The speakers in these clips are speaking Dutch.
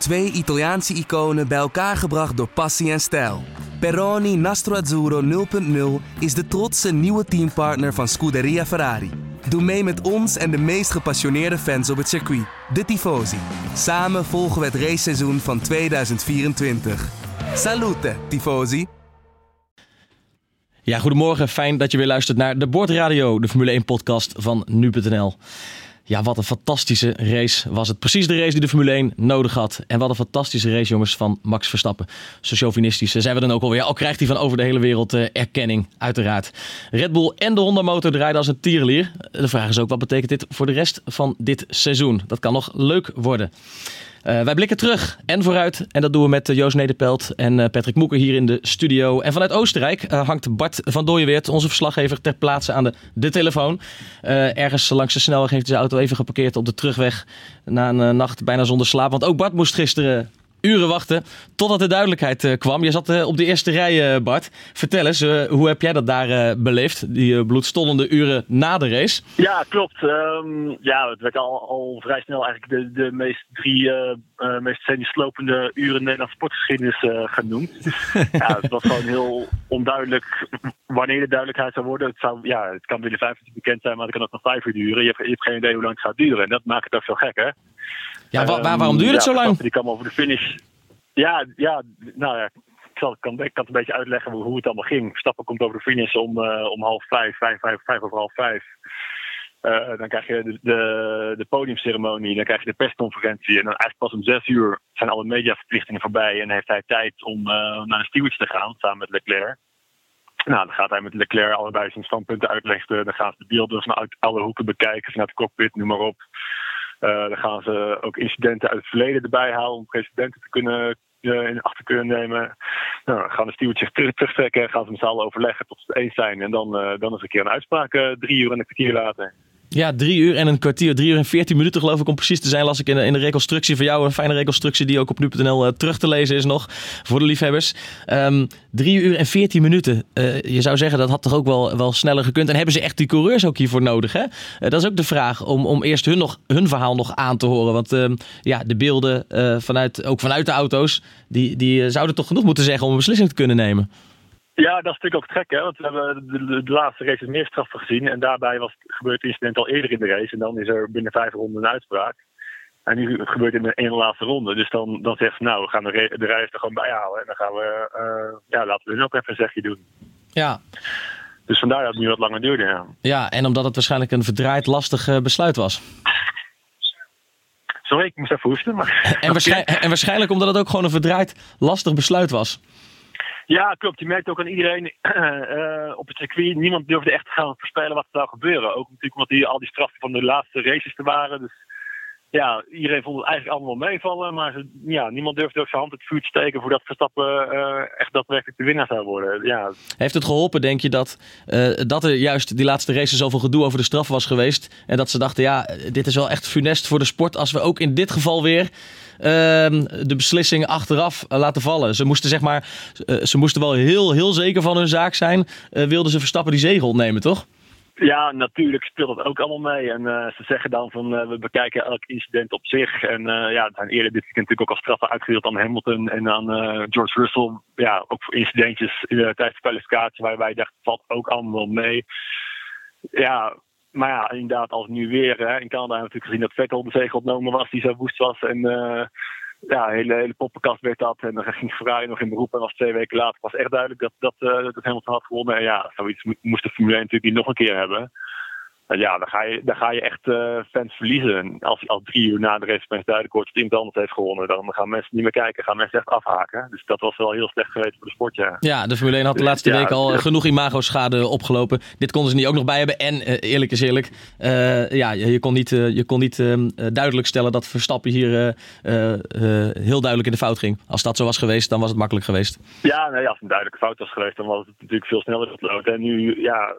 Twee Italiaanse iconen bij elkaar gebracht door passie en stijl. Peroni Nastro Azzurro 0.0 is de trotse nieuwe teampartner van Scuderia Ferrari. Doe mee met ons en de meest gepassioneerde fans op het circuit, de Tifosi. Samen volgen we het raceseizoen van 2024. Salute, Tifosi! Ja, goedemorgen. Fijn dat je weer luistert naar de Bordradio, de Formule 1-podcast van nu.nl. Ja, wat een fantastische race was het. Precies de race die de Formule 1 nodig had. En wat een fantastische race, jongens, van Max Verstappen. Zo chauvinistisch zijn we dan ook alweer. Al krijgt hij van over de hele wereld eh, erkenning, uiteraard. Red Bull en de Honda motor draaiden als een tierenlier. De vraag is ook, wat betekent dit voor de rest van dit seizoen? Dat kan nog leuk worden. Uh, wij blikken terug en vooruit. En dat doen we met uh, Joost Nederpelt en uh, Patrick Moeker hier in de studio. En vanuit Oostenrijk hangt Bart van Dooyeweert, onze verslaggever, ter plaatse aan de, de telefoon. ergens langs de snelweg heeft hij zijn auto even geparkeerd op de terugweg. Na een nacht bijna zonder slaap. Want ook Bart moest gisteren uren wachten totdat de duidelijkheid uh, kwam. Je zat uh, op de eerste rij, uh, Bart. Vertel eens, hoe heb jij dat daar beleefd? Die bloedstollende uren na de race? Ja, klopt. Um, ja, het werd al, al, vrij snel eigenlijk de, de meest drie meest slopende uren in Nederlandse sportgeschiedenis genoemd. ja, het was gewoon heel onduidelijk wanneer de duidelijkheid zou worden. Het, zou, ja, het kan binnen vijf minuten bekend zijn, maar het kan ook nog vijf uur duren. Je hebt, je hebt geen idee hoe lang het gaat duren. En dat maakt het ook veel gekker. Ja, waar, waarom duurt het zo lang? Die kwam over de finish. Ja, ja nou ja, ik, zal, kan, ik kan het een beetje uitleggen hoe, het allemaal ging. Stappen komt over de finish om, uh, om half vijf, vijf, vijf, vijf over half vijf. Uh, dan krijg je de, de, de, podiumceremonie, dan krijg je de persconferentie. En dan eigenlijk pas om zes uur zijn alle mediaverplichtingen voorbij. En heeft hij tijd om uh, naar de stewards te gaan, samen met Leclerc. Nou, dan gaat hij met Leclerc allebei zijn standpunten uitleggen. Dan gaan ze de beelden vanuit alle hoeken bekijken, vanuit de cockpit, noem maar op. Uh, dan gaan ze ook incidenten uit het verleden erbij halen om precedenten te kunnen uh, in achter kunnen nemen. Nou, gaan de stewards zich terug, terugtrekken, gaan ze met z'n overleggen tot ze het eens zijn. En dan, uh, dan is een keer een uitspraak drie uur en een kwartier later. Ja, drie uur en een kwartier. Drie uur en veertien minuten geloof ik om precies te zijn. Las ik in de, reconstructie van jou. Een fijne reconstructie die ook op nu.nl uh, terug te lezen is nog. Voor de liefhebbers. Um, drie uur en veertien minuten. Uh, je zou zeggen dat had toch ook wel, wel sneller gekund. En hebben ze echt die coureurs ook hiervoor nodig? Hè? Uh, dat is ook de vraag om, om eerst hun, nog, hun verhaal nog aan te horen. Want uh, ja, de beelden vanuit, ook vanuit de auto's. Die, die zouden toch genoeg moeten zeggen om een beslissing te kunnen nemen. Ja, dat is natuurlijk ook gek, hè? Want we hebben de, de, laatste race meer straffen gezien. En daarbij was, gebeurt het incident al eerder in de race. En dan is er binnen vijf ronden een uitspraak. En nu gebeurt het in de ene laatste ronde. Dus dan, dan zegt ze, nou, we gaan de, de race er gewoon bij halen. En dan gaan we, uh, ja, laten we ook even een zegje doen. Ja. Dus vandaar dat het nu wat langer duurde, ja. Ja, en omdat het waarschijnlijk een verdraaid lastig uh, besluit was. Sorry, ik moest even hoesten. Maar... En, waarschijnlijk, en waarschijnlijk omdat het ook gewoon een verdraaid lastig besluit was. Ja, klopt. Je merkt ook aan iedereen uh, op het circuit. Niemand durfde echt te gaan voorspellen wat er zou gebeuren. Ook natuurlijk omdat die, al die straffen van de laatste races te waren. Dus ja, iedereen vond het eigenlijk allemaal meevallen. Maar ja, niemand durfde ook zijn hand het vuur te steken voordat Verstappen uh, echt daadwerkelijk de winnaar zou worden. Ja. Heeft het geholpen, denk je, dat, uh, dat er juist die laatste races zoveel gedoe over de straf was geweest? En dat ze dachten, ja, dit is wel echt funest voor de sport als we ook in dit geval weer de beslissing achteraf eh, laten vallen. Ze moesten, zeg maar, eh, ze moesten wel heel, heel zeker van hun zaak zijn. Eh, wilden ze Verstappen die zegen ontnemen, toch? Ja, natuurlijk speelt dat ook allemaal mee. En ze zeggen dan van we bekijken elk incident op zich. En ja, eerder dit weekend natuurlijk ook als straffen uitgedeeld aan Hamilton en aan George Russell. Ja, ook voor incidentjes tijdens de kwalificatie waar wij dachten valt ook allemaal mee. Ja, maar ja, inderdaad, als nu weer hè, in Canada hebben we natuurlijk gezien dat Vettel de zege ontnomen was, die zo woest was. En uh, ja, hele, hele poppenkast werd dat. En dan ging Ferrari nog in beroep. En was twee weken later was echt duidelijk dat, dat, uh, dat had gewonnen. En ja, zoiets moest de Formule 1 natuurlijk niet nog een keer hebben ja, dan ga je, dan ga je echt uh, fans verliezen. Als, als drie uur na de race mensen duidelijk wordt dat iemand anders heeft gewonnen, dan gaan mensen niet meer kijken, gaan mensen echt afhaken. Dus dat was wel heel slecht geweest voor de sport, ja. Ja, de Formule 1 had de laatste week al genoeg imago-schade opgelopen. Dit konden ze niet ook nog bij hebben. En uh, eerlijk is eerlijk, uh, ja, je kon niet, je kon niet ehm, duidelijk stellen dat Verstappen hier heel duidelijk in de fout ging. Als dat zo was geweest, dan was het makkelijk geweest. Ja, nee, als het een duidelijke fout was geweest, dan was het natuurlijk veel sneller gelopen. En nu, ja,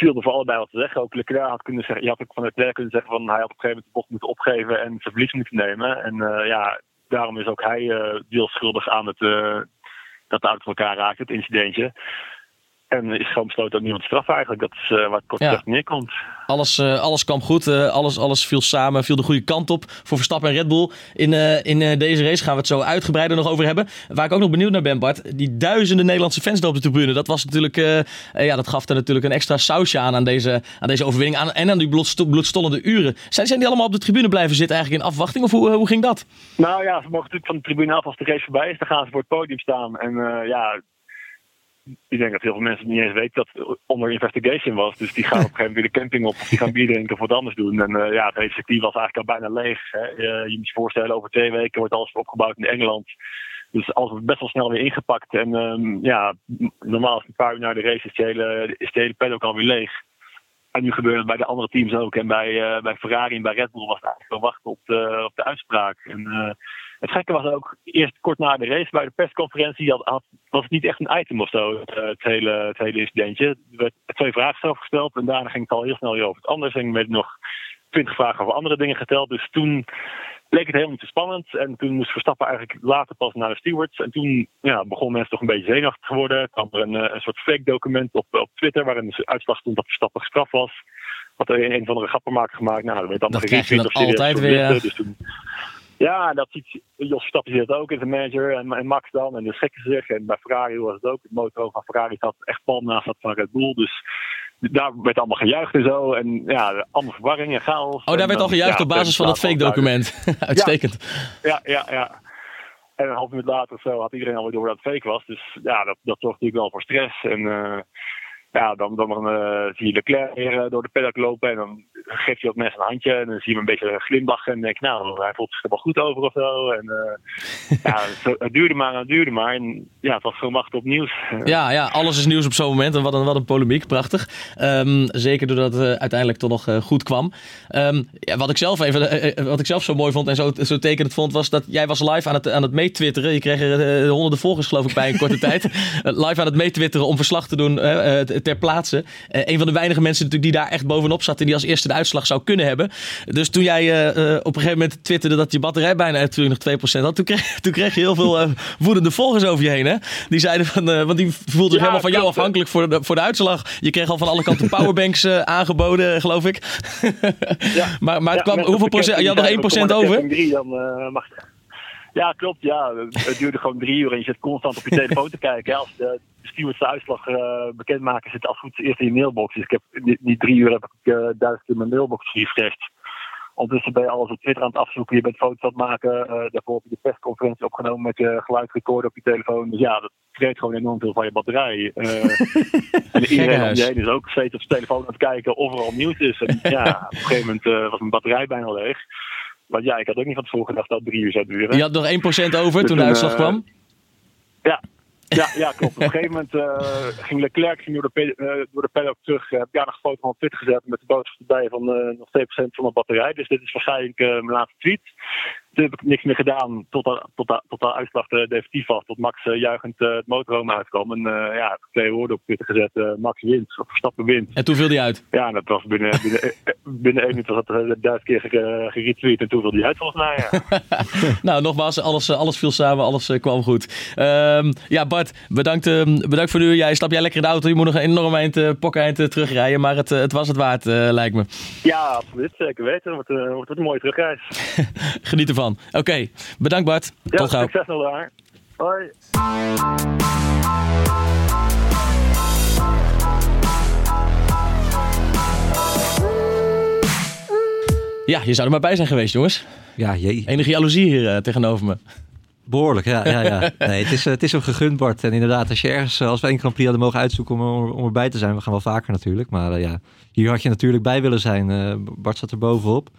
viel er voor allebei wat te zeggen. Ook Leclerc had kunnen zeggen, je had ook van Leclerc kunnen zeggen van hij had op een gegeven moment de bocht moeten opgeven en verlies moeten nemen. En uh, ja, daarom is ook hij uh, deels schuldig aan het, uh, dat de auto elkaar raakt, het incidentje. En is gewoon besloten dat niemand straf eigenlijk. Dat is uh, waar het kort ja. neerkomt. Alles, uh, alles kwam goed. Uh, alles, alles viel samen. Viel de goede kant op voor Verstappen en Red Bull. In, in deze race gaan we het zo uitgebreider nog over hebben. Waar ik ook nog benieuwd naar ben, Bart. Die duizenden Nederlandse fans op de tribune. Dat was natuurlijk. ja, dat gaf er natuurlijk een extra sausje aan aan deze, aan deze overwinning. Aan, en aan die bloedstollende uren. Zijn, zijn die allemaal op de tribune blijven zitten eigenlijk in afwachting? Of hoe, hoe ging dat? Nou ja, ze mogen natuurlijk van de tribune af als de race voorbij is. Dan gaan ze voor het podium staan. En ja ik denk dat heel veel mensen niet eens weten dat onder investigation was. Dus die gaan op een gegeven moment weer de camping op. Die gaan bier drinken of wat anders doen. En uh, ja, het circuit was eigenlijk al bijna leeg. Hè. Uh, je moet je voorstellen, over twee weken wordt alles opgebouwd in Engeland. Dus alles wordt best wel snel weer ingepakt. En um, ja, normaal is een paar uur na de race is de hele, is de alweer leeg. En nu gebeurt het bij de andere teams ook. En bij, uh, bij Ferrari en bij Red Bull was het eigenlijk wel wachten op de, op de uitspraak. En het gekke was ook, eerst kort na de race bij de persconferentie had, had, was het niet echt een item of zo, het, eh, het hele, het hele incidentje. Er werden twee vragen zelf gesteld en daarna ging het al heel snel weer over het anders. En werd nog twintig vragen over andere dingen geteld. Dus toen bleek het helemaal niet te spannend. En toen moest Verstappen eigenlijk later pas naar de stewards. En toen ja, begon mensen toch een beetje zenuwachtig te worden. kwam er een, eh, een soort fake document op, op Twitter waarin de uitslag stond dat Verstappen gestraft was. Had er een, een van de grappenmaker gemaakt. Nou, dat werd allemaal dat krijg je dan altijd weer. Dus toen, ja, dat ziet Jos Verstappen dat ook in zijn manager en, en, Max dan. En de schikken zich. En bij Ferrari was het ook. Het motor van Ferrari had echt pal naast dat van Red Bull. Dus daar werd allemaal gejuicht en zo. En ja, allemaal verwarring en chaos. Oh, daar werd al gejuicht op basis van dat fake document. Uitstekend. Ja, ja, ja, En een half minuut later of zo had iedereen alweer door dat het fake was. Dus ja, dat, dat zorgt natuurlijk wel voor stress. En uh, ja, dan, dan uh, zie je Leclerc weer uh, door de paddock lopen. En dan geeft hij ook mensen een handje. En dan zie je hem een beetje glimlachen. En denk ik, nou, hij voelt zich er wel goed over of zo. En uh, ja, het, duurde maar en het duurde maar. En ja, het was gewoon wachten op nieuws. Ja, ja, alles is nieuws op zo'n moment. En wat een, wat een polemiek, prachtig. Um, zeker doordat het uiteindelijk toch nog goed kwam. Um, ja, wat, ik zelf even, wat ik zelf zo mooi vond en zo, zo tekenend vond, was dat jij was live aan het, aan het meetwitteren. Je kreeg er honderden volgers geloof ik bij in korte tijd. live aan het meetwitteren om verslag te doen ter plaatse. Uh, een van de weinige mensen natuurlijk die daar echt bovenop zat en die als eerste de uitslag zou kunnen hebben. Dus toen jij uh, op een gegeven moment twitterde dat je batterij bijna natuurlijk nog 2% had, toen kreeg, toen kreeg je heel veel woedende volgers over je heen. Hè? Die zeiden van, want die voelden zich ja, helemaal van jou afhankelijk voor de, voor de uitslag. Je kreeg al van alle kanten powerbanks aangeboden, geloof ik. ja. maar maar het kwam, hoeveel procent? Je had nog 1% over? 3, dan mag ja, klopt. Ja. Het duurde gewoon drie uur en je zit constant op je telefoon te kijken. Als de stewards de uitslag uh, bekendmaken, zit goed eerst in je mailbox. Dus ik heb die, drie uur heb ik uh, duizend keer mijn mailbox refreshed. Ondertussen ben je alles op Twitter aan het afzoeken. Je bent foto's aan het maken. Uh, daarvoor heb je de persconferentie opgenomen met je geluidsrecorder op je telefoon. Dus ja, dat vreet gewoon enorm veel van je batterij. Uh, en iedereen om je heen is ook steeds op zijn telefoon aan het kijken of er al nieuws is. En ja, op een gegeven moment was mijn batterij bijna leeg. Want ja, ik had ook niet van tevoren gedacht dat het drie uur zou duren. Je had nog 1% over dus toen de uitslag kwam? Ja, ja, ja, klopt. Op een gegeven moment uh, ging Leclerc ging door, de, uh, door de paddock terug. Uh, heb ik nog een foto van Twitter gezet met de boodschap erbij van nog 2% van de batterij. Dus dit is waarschijnlijk mijn laatste tweet. Toen heb ik niks meer gedaan tot de, tot de, tot de uitslag definitief was. Tot Max juichend het motorhome uitkwam. En ja, twee woorden op Twitter gezet. Max wint, of Verstappen wint. En toen viel hij uit? Ja, dat was binnen, binnen, binnen één minuut was dat duizend keer geretweet. En toen viel hij uit volgens mij, ja. nou, nogmaals, alles, alles viel samen, alles kwam goed. Um, ja, Bart, bedankt, bedankt voor nu. Jij stap jij lekker in de auto. Je moet nog een enorm eind, uh, eind terugrijden. Maar het, het was het waard, lijkt me. Ja, absoluut. Zeker weten. Het wordt, wordt een mooie terugreis. Geniet ervan. Oké, okay. bedankt Bart. Ja, Tot gauw. succes nog daar. Hoi. Ja, je zou er maar bij zijn geweest, jongens. Ja, jee. Enige jaloezie hier uh, tegenover me. Behoorlijk, ja. ja, ja. Nee, het, is, het is hem gegund, Bart. En inderdaad, als je ergens, als we één Grand Prix hadden mogen uitzoeken om, om erbij te zijn, we gaan wel vaker natuurlijk. Maar uh, ja, hier had je natuurlijk bij willen zijn. Uh, Bart zat er bovenop.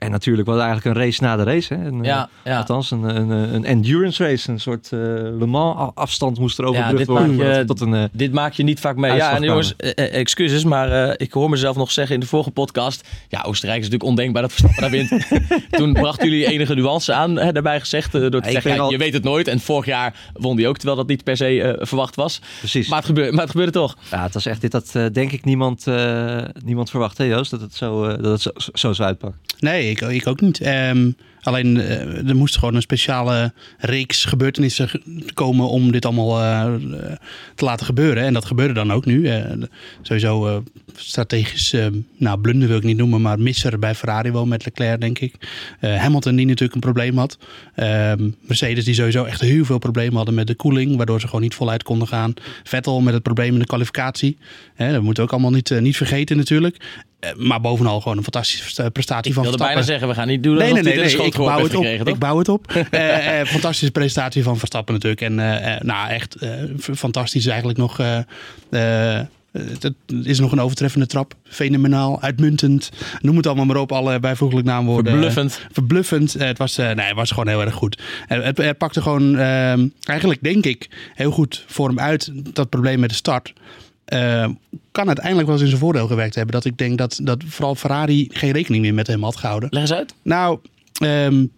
En natuurlijk was het eigenlijk een race na de race. Hè? Een, ja, ja. Althans, een, een, een endurance race. Een soort uh, Le Mans afstand moest er overbrugd ja, worden. Je, tot een, uh, dit maak je niet vaak mee. Ja, en jongens, excuses, maar ik hoor mezelf nog zeggen in de vorige podcast. Ja, Oostenrijk is natuurlijk ondenkbaar dat Verstappen daar wint. Toen brachten jullie enige nuance aan, hè, daarbij gezegd. door te zeggen, al... je weet het nooit. En vorig jaar won die ook, terwijl dat niet per se verwacht was. Precies. Maar het, gebeurde, maar het gebeurde toch. Ja, het was echt dit. Dat denk ik niemand, niemand verwacht, hè Joost? Dat het zo, dat het zo, zo zou uitpakken. Nee, ik, ik ook niet. Um, Alleen uh, er moest gewoon een speciale reeks gebeurtenissen komen om dit allemaal uh, te laten gebeuren. En dat gebeurde dan ook nu. Uh, sowieso strategisch, nou blunder wil ik niet noemen, maar misser bij Ferrari wel met Leclerc denk ik. Hamilton die natuurlijk een probleem had. Ehm, Mercedes die sowieso echt heel veel problemen hadden met de koeling, waardoor ze gewoon niet voluit konden gaan. Vettel met het probleem in de kwalificatie. Dat moeten we ook allemaal niet, niet vergeten natuurlijk. Eh, maar bovenal gewoon een fantastische prestatie van wilde bijna zeggen, we gaan niet doen nee, nee, nee, ik, bouw het op, ik bouw het op. uh, fantastische prestatie van Verstappen natuurlijk. En uh, nou, echt fantastisch eigenlijk nog... het is nog een overtreffende trap. Fenomenaal, uitmuntend. Noem het allemaal maar op, alle bijvoeglijk naamwoorden. Verbluffend. verbluffend. het, was, nee, het was gewoon heel erg goed. het, het pakte gewoon, ehm, eigenlijk denk ik, heel goed voor hem uit dat probleem met de start. Uh, kan uiteindelijk wel eens in zijn voordeel gewerkt hebben. Dat ik denk dat, dat vooral Ferrari geen rekening meer met hem had gehouden. Leg eens uit. Nou, um,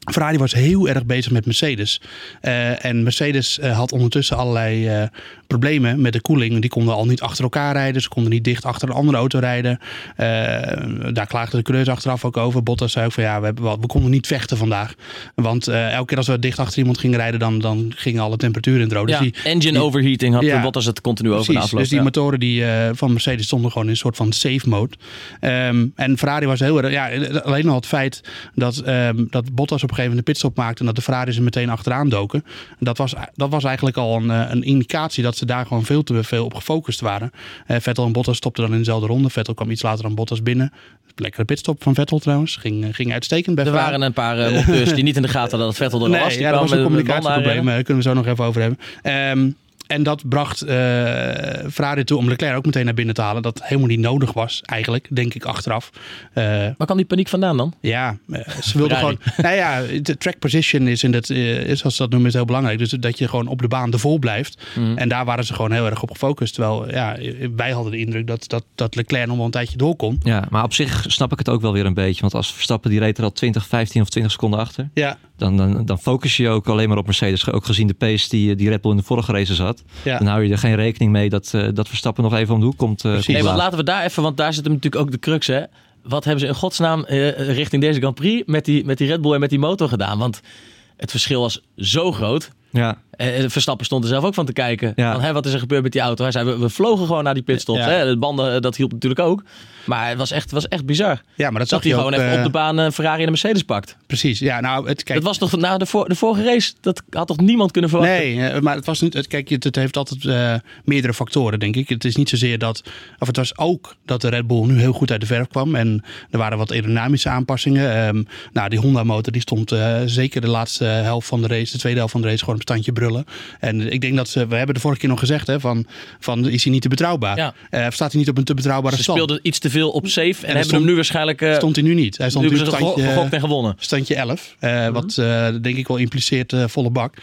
Ferrari was heel erg bezig met Mercedes. Uh, en Mercedes uh, had ondertussen allerlei uh, problemen met de koeling. Die konden al niet achter elkaar rijden. Ze konden niet dicht achter een andere auto rijden. daar klaagden de coureurs achteraf ook over. Bottas zei ook van ja, we, hebben, we konden niet vechten vandaag. Want elke keer als we dicht achter iemand gingen rijden, dan, dan gingen alle temperaturen in het rood. Ja, dus die, engine die, overheating had ja, Bottas het continu over precies, Dus die ja. motoren die, van Mercedes stonden gewoon in een soort van safe mode. Um, en Ferrari was heel erg... Ja, alleen al het feit dat, um, dat Bottas op een gegeven moment de pitstop maakte en dat de Ferraris er meteen achteraan doken. Dat was, dat was eigenlijk al een, een indicatie dat ze daar gewoon veel te veel op gefocust waren. Uh, Vettel en Bottas stopten dan in dezelfde ronde. Vettel kwam iets later dan Bottas binnen. Lekkere pitstop van Vettel trouwens. Ging, ging uitstekend bij Er Ferrari. waren een paar monteurs die niet in de gaten hadden dat Vettel er nee, was. Die ja, dat was een met, communicatieprobleem. Daar kunnen we zo nog even over hebben. Um, en dat bracht uh, Ferrari toe om Leclerc ook meteen naar binnen te halen. Dat helemaal niet nodig was, eigenlijk, denk ik achteraf. Uh, Waar kwam die paniek vandaan dan? Ja, uh, ze wilden gewoon. Nou ja, de track position is, in dat, is, als ze dat noemen, is heel belangrijk. Dus dat je gewoon op de baan de vol blijft. Mm. En daar waren ze gewoon heel erg op gefocust. Terwijl ja, wij hadden de indruk dat, dat, dat Leclerc nog wel een tijdje door kon. Ja, maar op zich snap ik het ook wel weer een beetje. Want als Verstappen die reed er al 20, 15 of 20 seconden achter. Ja. Dan, dan, dan focus je ook alleen maar op Mercedes. Ook gezien de pace die, die Red Bull in de vorige races had. Ja. Dan hou je er geen rekening mee dat, uh, dat Verstappen nog even om de hoek komt. Uh, nee, want laten we daar even, want daar zit hem natuurlijk ook de crux. Hè? Wat hebben ze in godsnaam uh, richting deze Grand Prix met die, met die Red Bull en met die motor gedaan? Want het verschil was zo groot. Ja. Verstappen stond er zelf ook van te kijken. Ja. Van, hè, wat is er gebeurd met die auto? Hij zei, we, we vlogen gewoon naar die. Ja. Hè? De banden, dat hielp natuurlijk ook. Maar het was echt, was echt bizar. Ja, maar dat zag hij gewoon even op de baan een Ferrari en een Mercedes pakt. Precies. Ja, nou, het, kijk, dat was toch na de, voor, de vorige race, dat had toch niemand kunnen verwachten? Nee, maar het was niet. Het, kijk, het heeft altijd uh, meerdere factoren, denk ik. Het is niet zozeer dat. Of het was ook dat de Red Bull nu heel goed uit de verf kwam. En er waren wat aerodynamische aanpassingen. Um, nou, die Honda-motor die stond uh, zeker de laatste helft van de race, de tweede helft van de race, gewoon op standje En ik denk dat ze. We hebben de vorige keer nog gezegd, hè, van, van is hij niet te betrouwbaar? Ja. Uh, staat hij niet op een te betrouwbare ze stand? speelden iets te veel op safe en, en hebben stond, hem nu waarschijnlijk. Uh, stond hij nu niet. Hij stond nu nu standje, gegokt en gewonnen. Standje 11. Uh, mm -hmm. Wat denk ik wel impliceert volle bak.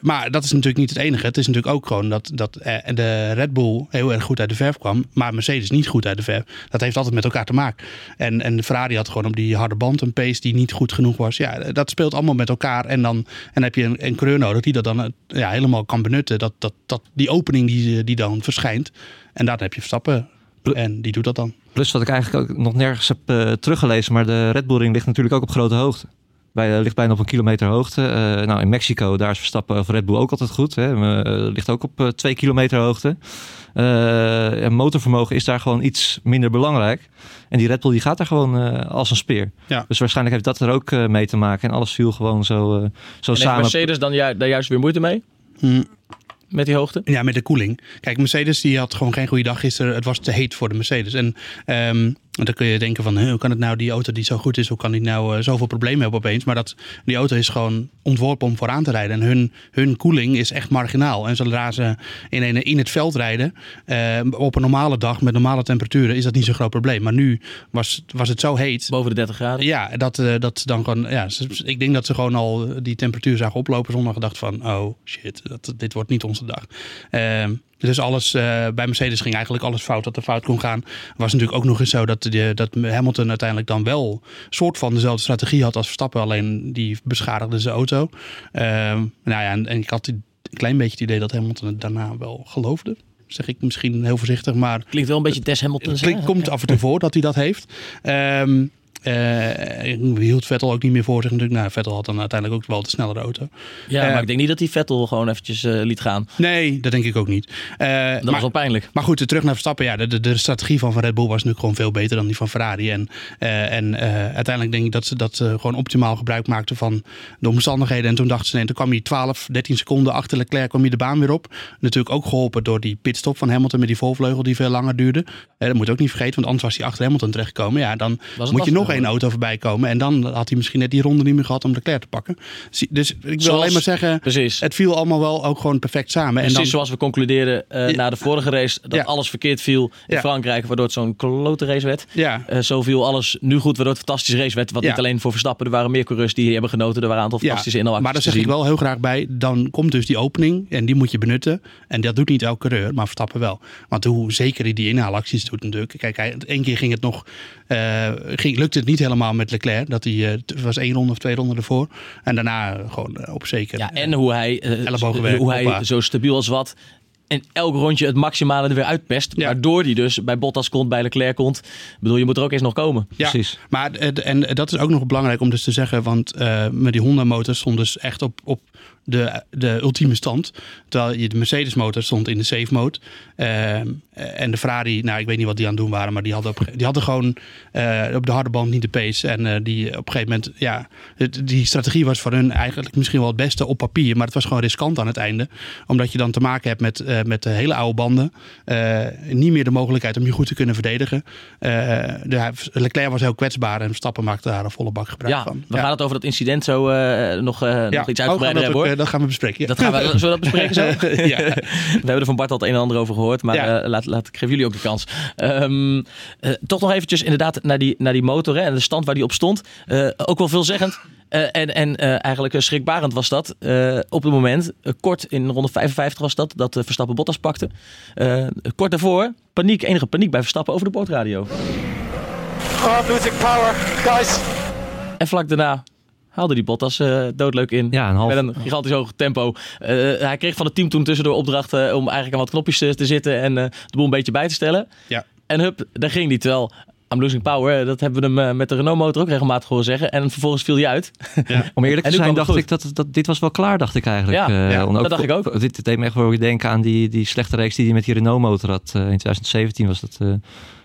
maar dat is natuurlijk niet het enige. Het is natuurlijk ook gewoon dat, dat de Red Bull heel erg goed uit de verf kwam. Maar Mercedes niet goed uit de verf. Dat heeft altijd met elkaar te maken. En, en de Ferrari had gewoon op die harde band een pace die niet goed genoeg was. Ja, dat speelt allemaal met elkaar. En dan en heb je een, een coureur nodig die dat dan ja, helemaal kan benutten. Dat, dat, dat, die opening die, die dan verschijnt. En daar heb je Verstappen. En die doet dat dan. Plus wat ik eigenlijk ook nog nergens heb uh, teruggelezen. Maar de Red Bull ring ligt natuurlijk ook op grote hoogte. Bij, uh, ligt bijna op een kilometer hoogte. Uh, nou, in Mexico, daar is Verstappen of Red Bull ook altijd goed. Hè. ligt ook op twee kilometer hoogte. en motorvermogen is daar gewoon iets minder belangrijk. En die Red Bull die gaat daar gewoon als een speer. Ja. Dus waarschijnlijk heeft dat er ook mee te maken. En alles viel gewoon zo, zo en samen. Mercedes dan ju daar juist weer moeite mee? Hmm. Met die hoogte? Ja, met de koeling. Kijk, Mercedes die had gewoon geen goede dag gisteren. Het was te heet voor de Mercedes. En um, dan kun je denken van, hoe kan het nou, die auto die zo goed is, hoe kan die nou uh, zoveel problemen hebben opeens? Maar dat, die auto is gewoon ontworpen om vooraan te rijden. En hun, hun koeling is echt marginaal. En zodra ze in, een, in het veld rijden, uh, op een normale dag met normale temperaturen, is dat niet zo'n groot probleem. Maar nu was, was het zo heet. Boven de 30 graden? Ja, dat, uh, dat dan gewoon, ja, ik denk dat ze gewoon al die temperatuur zagen oplopen zonder gedacht van, oh shit, dat, dit wordt niet onze dag. Dus alles uh, bij Mercedes ging eigenlijk alles fout dat er fout kon gaan. Was natuurlijk ook nog eens zo dat, de, dat Hamilton uiteindelijk dan wel soort van dezelfde strategie had als Verstappen, alleen die beschadigde zijn auto. Uh, nou ja, en, en, ik had een klein beetje het idee dat Hamilton het daarna wel geloofde. Zeg ik misschien heel voorzichtig, maar. Klinkt wel een beetje Tess Hamilton. Het klinkt, komt af en toe voor dat hij dat heeft. Um, Eh, hield Vettel ook niet meer voor zich natuurlijk. Nou, Vettel had dan uiteindelijk ook wel de snellere auto. Ja, Eh, maar ik denk niet dat die Vettel gewoon eventjes eh, liet gaan. Nee, dat denk ik ook niet. Dat maar, was wel pijnlijk. maar goed, terug naar Verstappen. Ja, de, de, de strategie van Red Bull was natuurlijk gewoon veel beter dan die van Ferrari. En, en uiteindelijk denk ik dat ze, dat gewoon optimaal gebruik maakten van de omstandigheden. En toen dachten ze, nee, toen kwam hij 12, 13 seconden achter Leclerc, kwam hij de baan weer op. Natuurlijk ook geholpen door die pitstop van Hamilton met die volvleugel die veel langer duurde. Dat moet je ook niet vergeten, want anders was hij achter Hamilton terechtgekomen. Ja, dan moet je lastig nog één auto voorbij komen. En dan had hij misschien net die ronde niet meer gehad om Leclerc te pakken. Dus ik wil Zoals- alleen maar zeggen, Precies. het viel allemaal wel ook gewoon perfect samen. En dan, zoals we concludeerden eh, Ja. na de vorige race. Dat Ja. alles verkeerd viel in Ja. Frankrijk. Waardoor het zo'n klote race werd. ja, Eh, zo viel alles nu goed. Waardoor het een fantastische race werd. Wat Ja. niet alleen voor Verstappen. Er waren meer coureurs die hebben genoten. Er waren een aantal fantastische inhaalacties Maar daar zeg ik wel heel graag bij. Dan komt dus die opening en die moet je benutten. En dat doet niet elke coureur, maar Verstappen wel. Want hoe zeker hij die inhaalacties doet natuurlijk. Kijk, één keer ging het nog, eh, ging, lukte het niet helemaal met Leclerc. Dat hij, eh, het was één ronde of twee ronden ervoor. En daarna eh, gewoon eh, op zeker. Ja, en hoe hij, eh, hoe hij zo stabiel als wat. En elk rondje het maximale er weer uitpest. Ja. Waardoor hij dus bij Bottas komt, bij Leclerc komt. Ik bedoel, je moet er ook eens nog komen. Ja, Precies. Maar en dat is ook nog belangrijk om dus te zeggen, want eh, met die Honda motor stond dus echt op, op de, de ultieme stand. Terwijl je de Mercedes motor stond in de safe mode. Ehm, en de Ferrari, nou ik weet niet wat die aan het doen waren, maar die hadden, op, die hadden gewoon eh, op de harde band niet de pace. En eh, die op een gegeven moment, ja, het- die strategie was voor hun eigenlijk misschien wel het beste op papier. Maar het was gewoon riskant aan het einde. Omdat je dan te maken hebt met, eh, met de hele oude banden. Niet meer de mogelijkheid om je goed te kunnen verdedigen. De, Leclerc was heel kwetsbaar en Verstappen maakte daar een volle bak gebruik Ja, van. we gaan het over dat incident zo nog, Ja. nog iets uitgebreider dat, hebben hoor. Dat gaan we bespreken. ja. Dat gaan we, zullen we dat bespreken zo? ja. We hebben er van Bart al het een en ander over gehoord, maar Ja. eh, laat, laat, ik geef jullie ook de kans. Ehm, eh, toch nog eventjes inderdaad naar die, naar die motor hè, en de stand waar die op stond. Eh, ook wel veelzeggend. Eh, en en eh, eigenlijk schrikbarend was dat eh, op het moment, kort in ronde 55 was dat, dat Verstappen Bottas pakte. Eh, kort daarvoor, paniek, enige paniek bij Verstappen over de boordradio. Oh, losing power. Guys, En vlak daarna haalde die Bottas eh, doodleuk in. Ja, een half- Met een gigantisch hoog tempo. Eh, hij kreeg van het team toen tussendoor opdracht eh, om eigenlijk aan wat knopjes te, te zitten en eh, de boel een beetje bij te stellen. Ja. En hup, daar ging hij. Terwijl I'm losing power, dat hebben we hem eh, met de Renault motor ook regelmatig horen zeggen. En vervolgens viel hij uit. Om eerlijk te zijn dacht ik dat, dat dit was wel klaar, dacht ik eigenlijk. Ja, Eh, ja, want dat dacht ik ook. Dit deed me echt wel weer denken aan die, die slechte reeks die hij met die Renault motor had. Eh, in 2017 was dat, eh,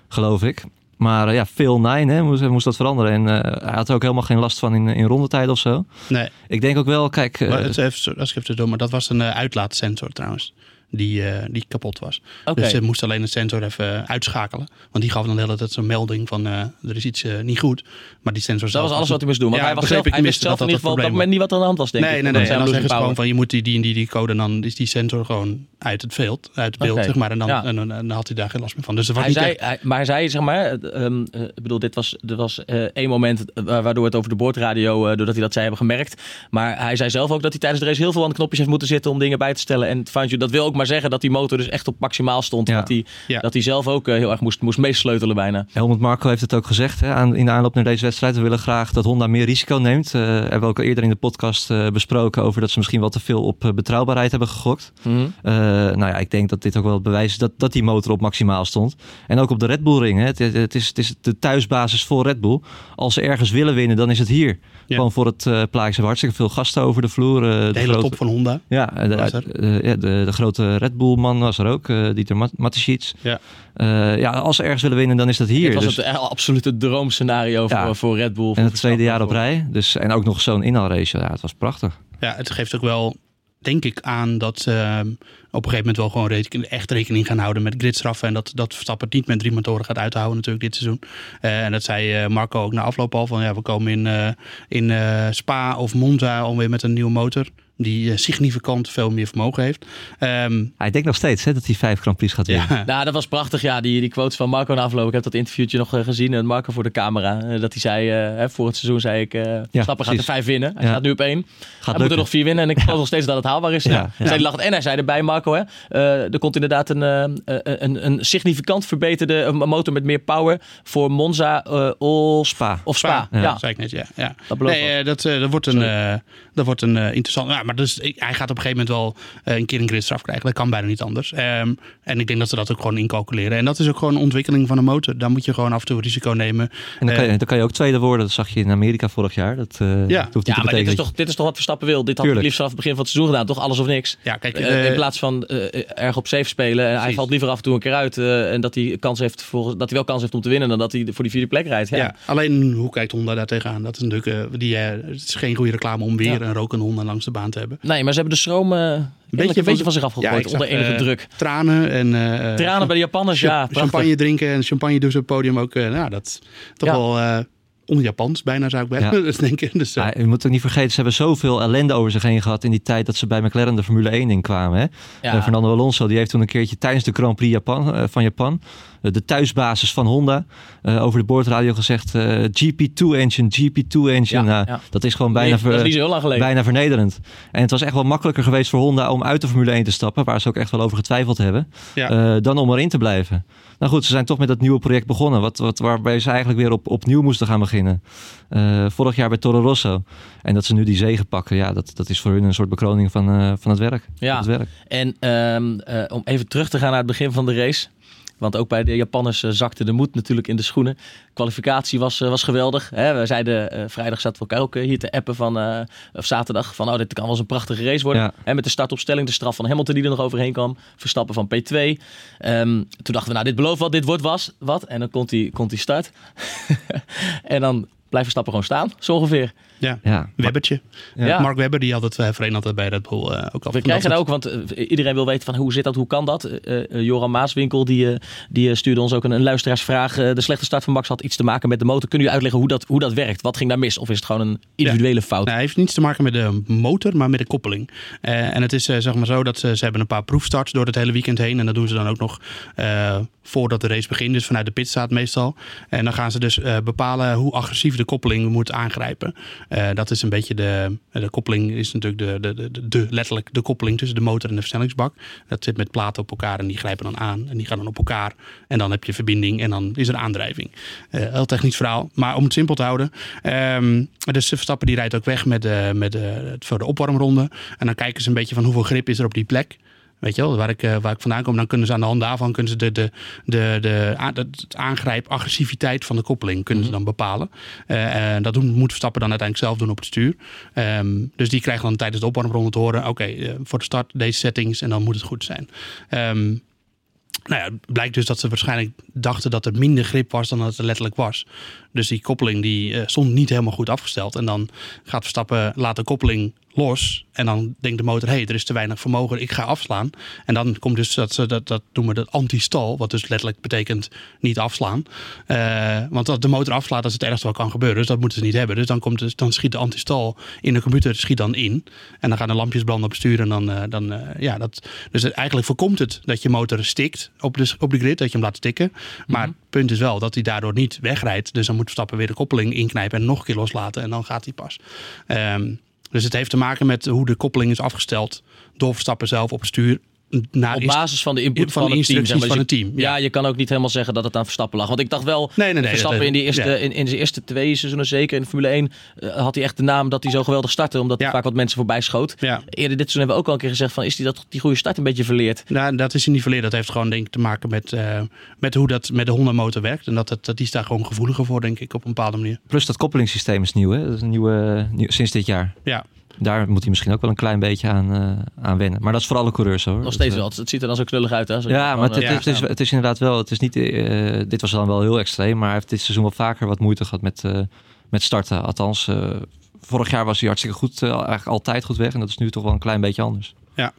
geloof ik. Maar eh, ja, Phil Nine hè, moest, moest dat veranderen. En eh, hij had er ook helemaal geen last van in, in rondetijd of zo. Nee, Ik denk ook wel, kijk... eh, maar het, even, als ik even door, maar dat was een eh, uitlaatsensor trouwens. Die, eh, die kapot was. Dus ze moest alleen de sensor even uitschakelen. Want die gaf dan de hele tijd zo'n melding van eh, er is iets eh, niet goed. Maar die sensor Dat zelf was alles wat hij moest doen. Want Ja, hij, was zelf, ik hij wist zelf in dat ieder dat geval op dat moment niet wat er aan de hand was, denk Nee, ik. nee, Dat nee. En dan zeggen ze gewoon van je moet die, die, die, die code en dan is die sensor gewoon uit het beeld, uit het beeld zeg maar. En dan, Ja. en, dan- en dan had hij daar geen last meer van. Dus er was Hij niet zei, echt- hij- maar hij zei, zeg maar, eh, ehm, eh, ik bedoel, dit was, dit was één moment wa- waardoor het over de boordradio, doordat hij dat zei, hebben gemerkt. Maar hij zei zelf ook dat hij tijdens de race heel veel aan de knopjes heeft moeten zitten om dingen bij te stellen. En Fangio, dat wil ook maar zeggen dat die motor dus echt op maximaal stond. Ja. Dat, hij, Ja. dat hij zelf ook eh, heel erg moest, moest meesleutelen bijna. Helmut Marko heeft het ook gezegd hè, aan, in de aanloop naar deze wedstrijd. We willen graag dat Honda meer risico neemt. Eh hebben we ook al eerder in de podcast eh, besproken over dat ze misschien wel te veel op eh, betrouwbaarheid hebben gegokt. Mhm. Eh, nou ja, ik denk dat dit ook wel het bewijs is dat, dat die motor op maximaal stond. En ook op de Red Bull ring. Hè. Het, het, is, het is de thuisbasis voor Red Bull. Als ze ergens willen winnen, dan is het hier. Ja. Gewoon voor het uh, plaatje. Hartstikke veel gasten over de vloer. eh, de hele grote- top van Honda. De, ja, de, de grote Red Bull man was er ook. eh Dieter Mat- Mateschitz. Ja. Eh, ja, als ze ergens willen winnen, dan is dat hier. Dit was Dus- het eh, absolute droomscenario Ja. voor, voor Red Bull. en voor het tweede jaar op rij. Dus, en ook nog zo'n inhaalrace. Ja, het was prachtig. Ja, het geeft ook wel, denk ik, aan dat ze ehm, op een gegeven moment wel gewoon echt rekening gaan houden met gridstraffen. En dat, dat Verstappen het niet met drie motoren gaat uithouden natuurlijk dit seizoen. Eh, en dat zei eh, Marco ook na afloop al van ja, we komen in, eh, in eh, Spa of Monza alweer met een nieuwe motor. Die eh, significant veel meer vermogen heeft. Ehm, Hij denkt nog steeds hè, dat hij vijf Grand Prix gaat winnen. ja, Nou, dat was prachtig. Ja, die, die quotes van Marco na afloop. Ik heb dat interviewtje nog eh, gezien. En Marco voor de camera. eh, dat hij zei, eh, hè, voor het seizoen zei ik, eh Verstappen gaat er vijf winnen. Hij Ja. staat nu op één. Gaat hij moet er nog vier winnen. En ik geloof nog steeds dat het haalbaar is. Ja, Ja. ja. Zei die lacht. En hij zei erbij, Marco, hè, eh, er komt inderdaad een, eh, een, een significant verbeterde motor met meer power voor Monza eh All Spa. of Spa. ja, Ja, zei ik net, ja. ja. Dat belooft nee, eh, dat, eh, dat wordt een, eh, dat wordt een eh, interessant. Nou, Ja, maar dus, ik- hij gaat op een gegeven moment wel eh, een keer een gridstraf krijgen. Dat kan bijna niet anders. Ehm, en ik denk dat ze dat ook gewoon incalculeren. En dat is ook gewoon een ontwikkeling van een motor. Dan moet je gewoon af en toe risico nemen. En dan kan, je, Eh, dan kan je ook tweede worden. Dat zag je in Amerika vorig jaar. Dat, eh, Ja. dat hoeft niet Ja, te maar dit betekenen is, toch, dit is toch wat Verstappen wil? Dit had hij Tuurlijk. liefst vanaf het begin van het seizoen gedaan. Toch alles of niks? ja, kijk, Eh, in plaats van eh, erg op safe spelen. En hij valt liever af en toe een keer uit. eh, en dat hij, kans heeft voor, dat hij wel kans heeft om te winnen. Dan dat hij voor die vierde plek rijdt. Ja. Ja. alleen hoe kijkt Honda daar tegenaan? Dat is natuurlijk eh, die, het is geen goede reclame om weer Ja. een rokende Honda langs de baan te hebben. Nee, maar ze hebben de stroom eh, een beetje, van- van, van zich Ja, afgegooid. onder enige eh, druk. Tranen en eh, Tranen bij de Japanners, ja. prachtig. champagne drinken en champagne dus op het podium ook. eh, nou, dat is toch Ja. wel eh on-Japans bijna zou ik bijna Ja. dus denken. Dus, Ja, je moet ook niet vergeten, ze hebben zoveel ellende over zich heen gehad in die tijd dat ze bij McLaren de Formule 1 in kwamen. Hè? Ja. Fernando Alonso die heeft toen een keertje tijdens de Grand Prix Japan, van Japan, de thuisbasis van Honda, eh, over de boordradio gezegd: eh, GP2 engine, GP2 engine. Ja, ja. Dat is gewoon bijna, Nee, dat is ver- niet zo heel lang geleden. bijna vernederend. En het was echt wel makkelijker geweest voor Honda om uit de Formule 1 te stappen, waar ze ook echt wel over getwijfeld hebben, Ja. eh, dan om erin te blijven. Nou goed, ze zijn toch met dat nieuwe project begonnen, wat, wat, waarbij ze eigenlijk weer op, opnieuw moesten gaan beginnen. Eh, vorig jaar bij Toro Rosso. En dat ze nu die zegen pakken, ja, dat, dat is voor hun een soort bekroning van, eh, van het werk. Ja. Het werk. En ehm, eh, om even terug te gaan naar het begin van de race. Want ook bij de Japanners eh, zakte de moed natuurlijk in de schoenen. Kwalificatie was, eh, was geweldig. Hè? We zeiden eh, vrijdag zaten we elkaar ook hier te appen van, of zaterdag van oh, dit kan wel eens een prachtige race worden. Ja. En met de startopstelling, de straf van Hamilton die er nog overheen kwam. Verstappen van P2. Ehm, toen dachten we, nou dit belooft wat, dit wordt was, wat. En dan komt die, komt die start. en dan blijft Verstappen gewoon staan, zo ongeveer. Ja. Ja. Webbertje. Ja. Mark Webber, die altijd uh, voorheen altijd bij Red Bull uh, ook al. We krijgen dat ook, want uh, iedereen wil weten van hoe zit dat, hoe kan dat? Uh, Joran Maaswinkel die, die stuurde ons ook een, een luisteraarsvraag. de slechte start van Max had iets te maken met de motor. Kunnen jullie uitleggen hoe dat, hoe dat werkt? Wat ging daar mis? Of is het gewoon een individuele ja. fout? Nou, het heeft niets te maken met de motor, maar met de koppeling. Uh, en het is uh, zeg maar zo dat ze, ze hebben een paar proefstarts door het hele weekend heen. En dat doen ze dan ook nog uh, voordat de race begint. Dus vanuit de pitstraat meestal. En dan gaan ze dus uh, bepalen hoe agressief de koppeling moet aangrijpen. Uh, dat is een beetje de, de koppeling is natuurlijk de, de, de, de, letterlijk de koppeling tussen de motor en de versnellingsbak. Dat zit met platen op elkaar en die grijpen dan aan. En die gaan dan op elkaar. En dan heb je verbinding en dan is er aandrijving. Uh, heel technisch verhaal. Maar om het simpel te houden. Um, dus Verstappen die rijdt ook weg met, uh, met voor de opwarmronde. En dan kijken ze een beetje van hoeveel grip is er op die plek. Weet je wel, waar ik, uh, waar ik vandaan kom, dan kunnen ze aan de hand daarvan kunnen ze de, de, de, de, de aangrijp, agressiviteit van de koppeling kunnen ze dan bepalen. Uh, en dat doen, moet Verstappen dan uiteindelijk zelf doen op het stuur. Um, dus die krijgen dan tijdens de opwarmronde te horen: oké, okay, uh, voor de start deze settings en dan moet het goed zijn. Um, nou ja, het blijkt dus dat ze waarschijnlijk dachten dat er minder grip was dan dat het letterlijk was. Dus die koppeling die uh, stond niet helemaal goed afgesteld. En dan gaat Verstappen, laat de koppeling los. En dan denkt de motor, hé, hey, er is te weinig vermogen, ik ga afslaan. En dan komt dus dat dat, dat noemen we dat anti-stal, wat dus letterlijk betekent niet afslaan. Uh, want als de motor afslaat, dat is het ergste wat kan gebeuren. Dus dat moeten ze niet hebben. Dus dan, komt dus, dan schiet de anti-stal in de computer schiet dan in. En dan gaan de lampjes branden op stuur. En dan, uh, dan uh, ja, dat. Dus het, eigenlijk voorkomt het dat je motor stikt op de, op de grid, dat je hem laat stikken. Maar mm -hmm. het punt is wel dat hij daardoor niet wegrijdt. Dus dan moet Verstappen weer de koppeling inknijpen en nog een keer loslaten. En dan gaat hij pas. Um, dus het heeft te maken met hoe de koppeling is afgesteld door Verstappen zelf op het stuur. Naar op basis van de input van, van, het team. Zeg maar. van het team. Ja. ja. je kan ook niet helemaal zeggen dat het aan Verstappen lag. Want ik dacht wel, nee, nee, nee, Verstappen dat, in, die eerste, ja. in, in zijn eerste twee seizoenen, zeker in de Formule 1, uh, had hij echt de naam dat hij zo geweldig startte. Omdat ja. vaak wat mensen voorbij schoot. Ja. Eerder dit seizoen hebben we ook al een keer gezegd van, is hij dat die goede start een beetje verleerd? Nou, dat is hij niet verleerd. Dat heeft gewoon denk ik te maken met, uh, met hoe dat met de Honda motor werkt. En dat, het, dat die is daar gewoon gevoeliger voor, denk ik, op een bepaalde manier. Plus dat koppelingssysteem is nieuw, hè? Dat is een nieuwe, nieuw, sinds dit jaar. Ja. Daar moet hij misschien ook wel een klein beetje aan, uh, aan wennen. Maar dat is voor alle coureurs hoor. Nog steeds wel. Het ziet er dan zo knullig uit. Hè? Zo ja, maar het, het, ja, het, is, het is inderdaad wel. Het is niet, uh, dit was dan wel heel extreem. Maar hij heeft dit seizoen wel vaker wat moeite gehad met, uh, met starten. Althans, uh, vorig jaar was hij hartstikke goed. eigenlijk altijd goed weg. En dat is nu toch wel een klein beetje anders. Ja.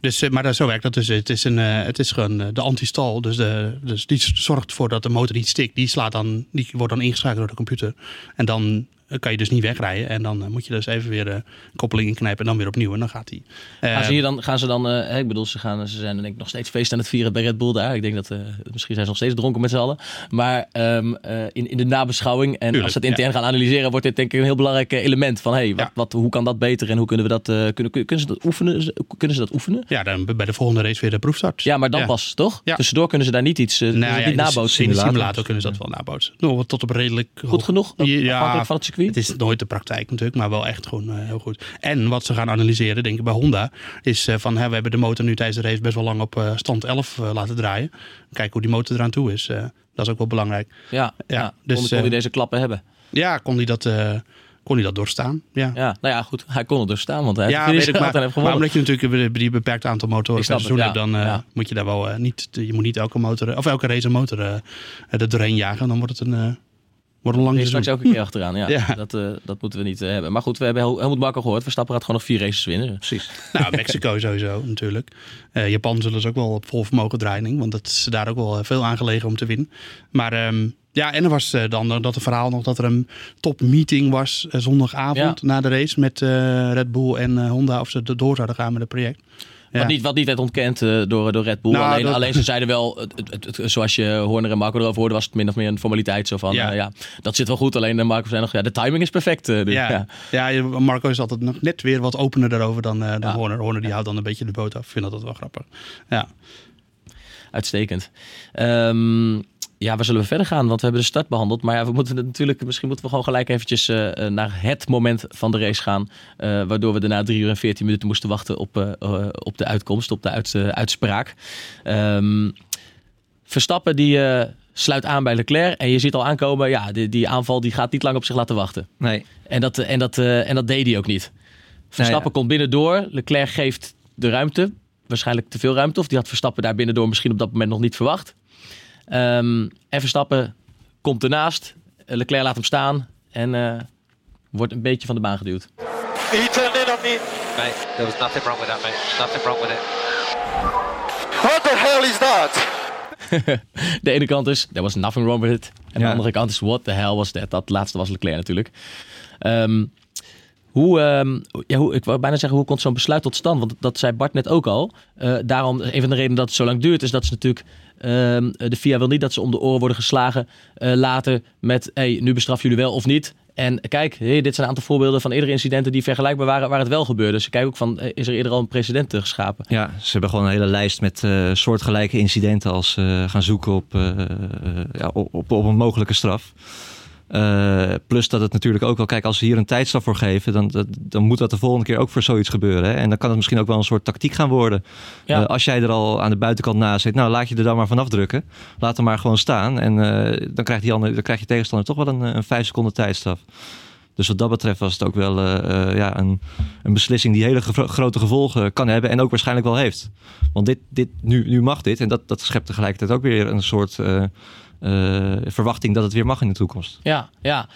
Dus, maar zo werkt dat dus. Het is, een, het is gewoon de anti-stal. Dus, de, dus die zorgt ervoor dat de motor niet stikt. Die, slaat dan, die wordt dan ingeschakeld door de computer. En dan kan je dus niet wegrijden. En dan uh, moet je dus even weer de uh, koppeling inknijpen en dan weer opnieuw. En dan gaat hij. Gaan, ze hier dan, gaan ze dan, uh, ik bedoel, ze, gaan, ze zijn denk ik nog steeds feest aan het vieren bij Red Bull daar. Ik denk dat, uh, misschien zijn ze nog steeds dronken met z'n allen. Maar um, in, in de nabeschouwing en Tuurlijk, als ze het intern ja. gaan analyseren, wordt dit denk ik een heel belangrijk element. Van hey, wat, ja. wat, hoe kan dat beter en hoe kunnen we dat, kunnen, kunnen, ze dat oefenen? Kunnen ze dat oefenen? Ja, dan bij de volgende race weer de proefstart. Ja, maar dan ja. pas, toch? Tussendoor kunnen ze daar niet iets, nou, niet nabootsen. In de simulator kunnen ze dat wel nabootsen. Nou, tot op redelijk... Goed genoeg? Ja, van het circuit. Het is nooit de praktijk natuurlijk, maar wel echt gewoon eh, heel goed. En wat ze gaan analyseren, denk ik, bij Honda, is eh, van hè, we hebben de motor nu tijdens de race best wel lang op eh, stand 11 eh, laten draaien. Kijken hoe die motor eraan toe is. Dat is ook wel belangrijk. Ja, ja, Ja, dus, dus, kon hij deze klappen hebben. Ja, kon hij dat, kon hij dat doorstaan? Ja. Ja, nou ja, goed. Hij kon er dus staan, want hij Ja, heeft weet ik, maar, maar heeft gewonnen. omdat je natuurlijk die- beperkt aantal motoren per seizoen het, hebt, ja, dan ja. moet je daar wel niet, je moet niet elke motor, of elke race een motor er doorheen jagen. Dan wordt het een, wordt een lang is seizoen. straks elke keer achteraan. Ja, Ja. Dat, eh, dat moeten we niet eh, hebben. Maar goed, we hebben Hel- Helmut Marko gehoord. Verstappen gaat gewoon nog vier races winnen. Precies. Nou, Mexico sowieso natuurlijk. Eh, Japan zullen ze ook wel op vol vermogen draaien. Want dat is daar ook wel veel aangelegen om te winnen. Maar ehm, ja, en er was dan dat een verhaal nog dat er een topmeeting was eh, zondagavond Ja. na de race met Red Bull en Honda. Of ze door zouden gaan met het project. Wat, niet, wat niet werd ontkend eh, door, door Red Bull. Nou, alleen, dat- alleen ze zeiden wel, het, het, zoals je Horner en Marco erover hoorde, was het min of meer een formaliteit. Zo van, Ja. ja, ja dat zit wel goed. Alleen Marco zei nog, ja, de timing is perfect. eh, dus, ja. Ja, Marco is altijd nog net weer wat opener daarover dan, eh dan. Horner. Horner die houdt dan een beetje de boot af. Ik vind dat wel grappig. Ja. Uitstekend. Ehm, ja, waar zullen we verder gaan? Want we hebben de start behandeld. Maar ja, we moeten het natuurlijk, misschien moeten we gewoon gelijk eventjes eh, eh, naar het moment van de race gaan. eh, waardoor we daarna drie uur en veertien minuten moesten wachten op, op de uitkomst, op de uit, uitspraak. Ehm, Verstappen die sluit aan bij Leclerc. En je ziet al aankomen, ja, die, die aanval die gaat niet lang op zich laten wachten. Nee. En dat, en dat, en dat deed hij ook niet. Verstappen ja. komt binnendoor. Leclerc geeft de ruimte. Waarschijnlijk te veel ruimte. Of die had Verstappen daar binnendoor misschien op dat moment nog niet verwacht. Ehm, en Verstappen komt ernaast. Eh, Leclerc laat hem staan. En eh, wordt een beetje van de baan geduwd. He turned in on me. Mate, there was nothing wrong with that, mate. Nothing wrong with it. What the hell is that? De ene kant is, there was nothing wrong with it. En de andere kant is, what the hell was that? Dat laatste was Leclerc natuurlijk. Ehm, ehm, ja, hoe, ik wou bijna zeggen, hoe komt zo'n besluit tot stand? Want dat zei Bart net ook al. Eh, daarom, een van de redenen dat het zo lang duurt, is dat ze natuurlijk... ehm, de FIA wil niet dat ze om de oren worden geslagen eh, later met... Hey, nu bestraf jullie wel of niet. En kijk, hey, dit zijn een aantal voorbeelden van eerdere incidenten die vergelijkbaar waren waar het wel gebeurde. Dus ze kijken ook van, eh, is er eerder al een precedent geschapen? Ja, ze hebben gewoon een hele lijst met soortgelijke incidenten als ze gaan zoeken op, ja, op, op een mogelijke straf. Eh, plus dat het natuurlijk ook wel, kijk, als ze hier een tijdstraf voor geven, dan, dat- dan moet dat de volgende keer ook voor zoiets gebeuren. Hè? En dan kan het misschien ook wel een soort tactiek gaan worden. Ja. Eh, als jij er al aan de buitenkant naast zit, nou laat je er dan maar vanaf drukken. Laat hem maar gewoon staan. En eh, dan, krijgt die ander, dan krijgt je tegenstander toch wel een, een vijf seconden tijdstraf. Dus wat dat betreft was het ook wel ja, een, een beslissing die hele gro- grote gevolgen kan hebben en ook waarschijnlijk wel heeft. Want dit, dit, nu, nu mag dit en dat, dat schept tegelijkertijd ook weer een soort verwachting dat het weer mag in de toekomst. Ja, ja.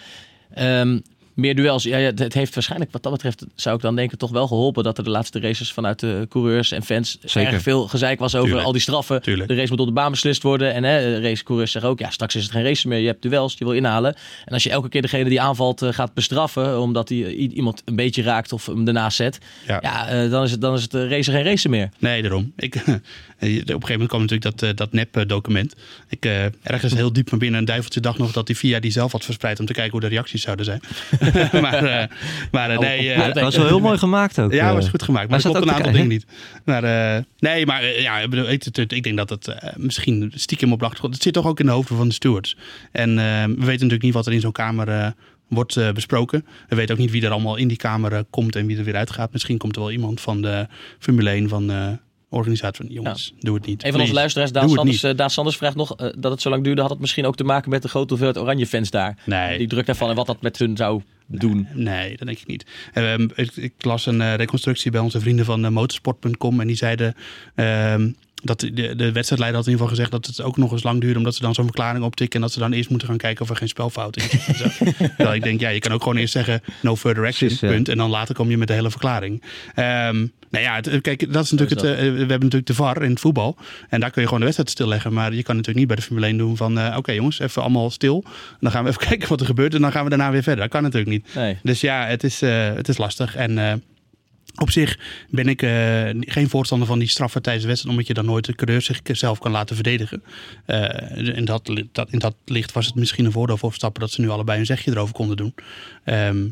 Ehm, meer duels. Ja, het heeft waarschijnlijk wat dat betreft, zou ik dan denken, toch wel geholpen dat er de laatste races vanuit de coureurs en fans Zeker. erg veel gezeik was over Tuurlijk. al die straffen. Tuurlijk. De race moet op de baan beslist worden. En hè, de racecoureurs zeggen ook, ja, straks is het geen race meer. Je hebt duels, je wil inhalen. En als je elke keer degene die aanvalt eh, gaat bestraffen, omdat hij i- iemand een beetje raakt of hem ernaast zet, Ja. ja, eh, dan is het, dan is het race geen race meer. Nee, daarom. Ik, op een gegeven moment kwam natuurlijk dat, eh, dat nep-document. Ik eh, ergens heel diep van binnen een duiveltje dacht nog dat die VIA die zelf had verspreid om te kijken hoe de reacties zouden zijn. maar eh, maar eh, nee, eh, Ja, dat was wel heel mooi gemaakt ook. Ja, eh. was goed gemaakt. Maar Hij zat klopt een aantal dingen niet. Maar, eh, nee, maar eh, ja, ik, denk dat het eh, misschien stiekem op de achtergrond... Het zit toch ook in de hoofden van de stewards. En eh, we weten natuurlijk niet wat er in zo'n kamer eh, wordt eh, besproken. We weten ook niet wie er allemaal in die kamer eh, komt en wie er weer uitgaat. Misschien komt er wel iemand van de Formule 1 van de organisatie van... Jongens, doe het niet. Een van onze luisteraars, Daan Sanders, eh, Daan Sanders vraagt nog eh, dat het zo lang duurde. Had het misschien ook te maken met de grote hoeveelheid oranje fans daar? Nee. Die druk daarvan en wat dat met hun zou doen. Nee, dat denk ik niet. Ehm, ik, ik las een eh, reconstructie bij onze vrienden van motorsport.com. En die zeiden ehm, dat de, de wedstrijdleider had in ieder geval gezegd dat het ook nog eens lang duurde. Omdat ze dan zo'n verklaring optikken. En dat ze dan eerst moeten gaan kijken of er geen spelfout zit. Terwijl ik denk, ja, je kan ook gewoon eerst zeggen no further action, Precies, punt. En dan later kom je met de hele verklaring. Ehm nou ja, het- kijk, dat is natuurlijk het, is eh, we hebben natuurlijk de VAR in het voetbal. En daar kun je gewoon de wedstrijd stilleggen. Maar je kan natuurlijk niet bij de Formule 1 doen van... eh, oké jongens, even allemaal stil. Dan gaan we even kijken wat er gebeurt. En dan gaan we daarna weer verder. Dat kan natuurlijk niet. Nee. Dus ja, het is, eh, het is lastig. En eh, op zich ben ik eh, geen voorstander van die straffen tijdens de wedstrijd, omdat je dan nooit de coureur zichzelf kan laten verdedigen. Eh, in, dat, dat, in dat licht was het misschien een voordeel voor Verstappen dat ze nu allebei een zegje erover konden doen. Ehm,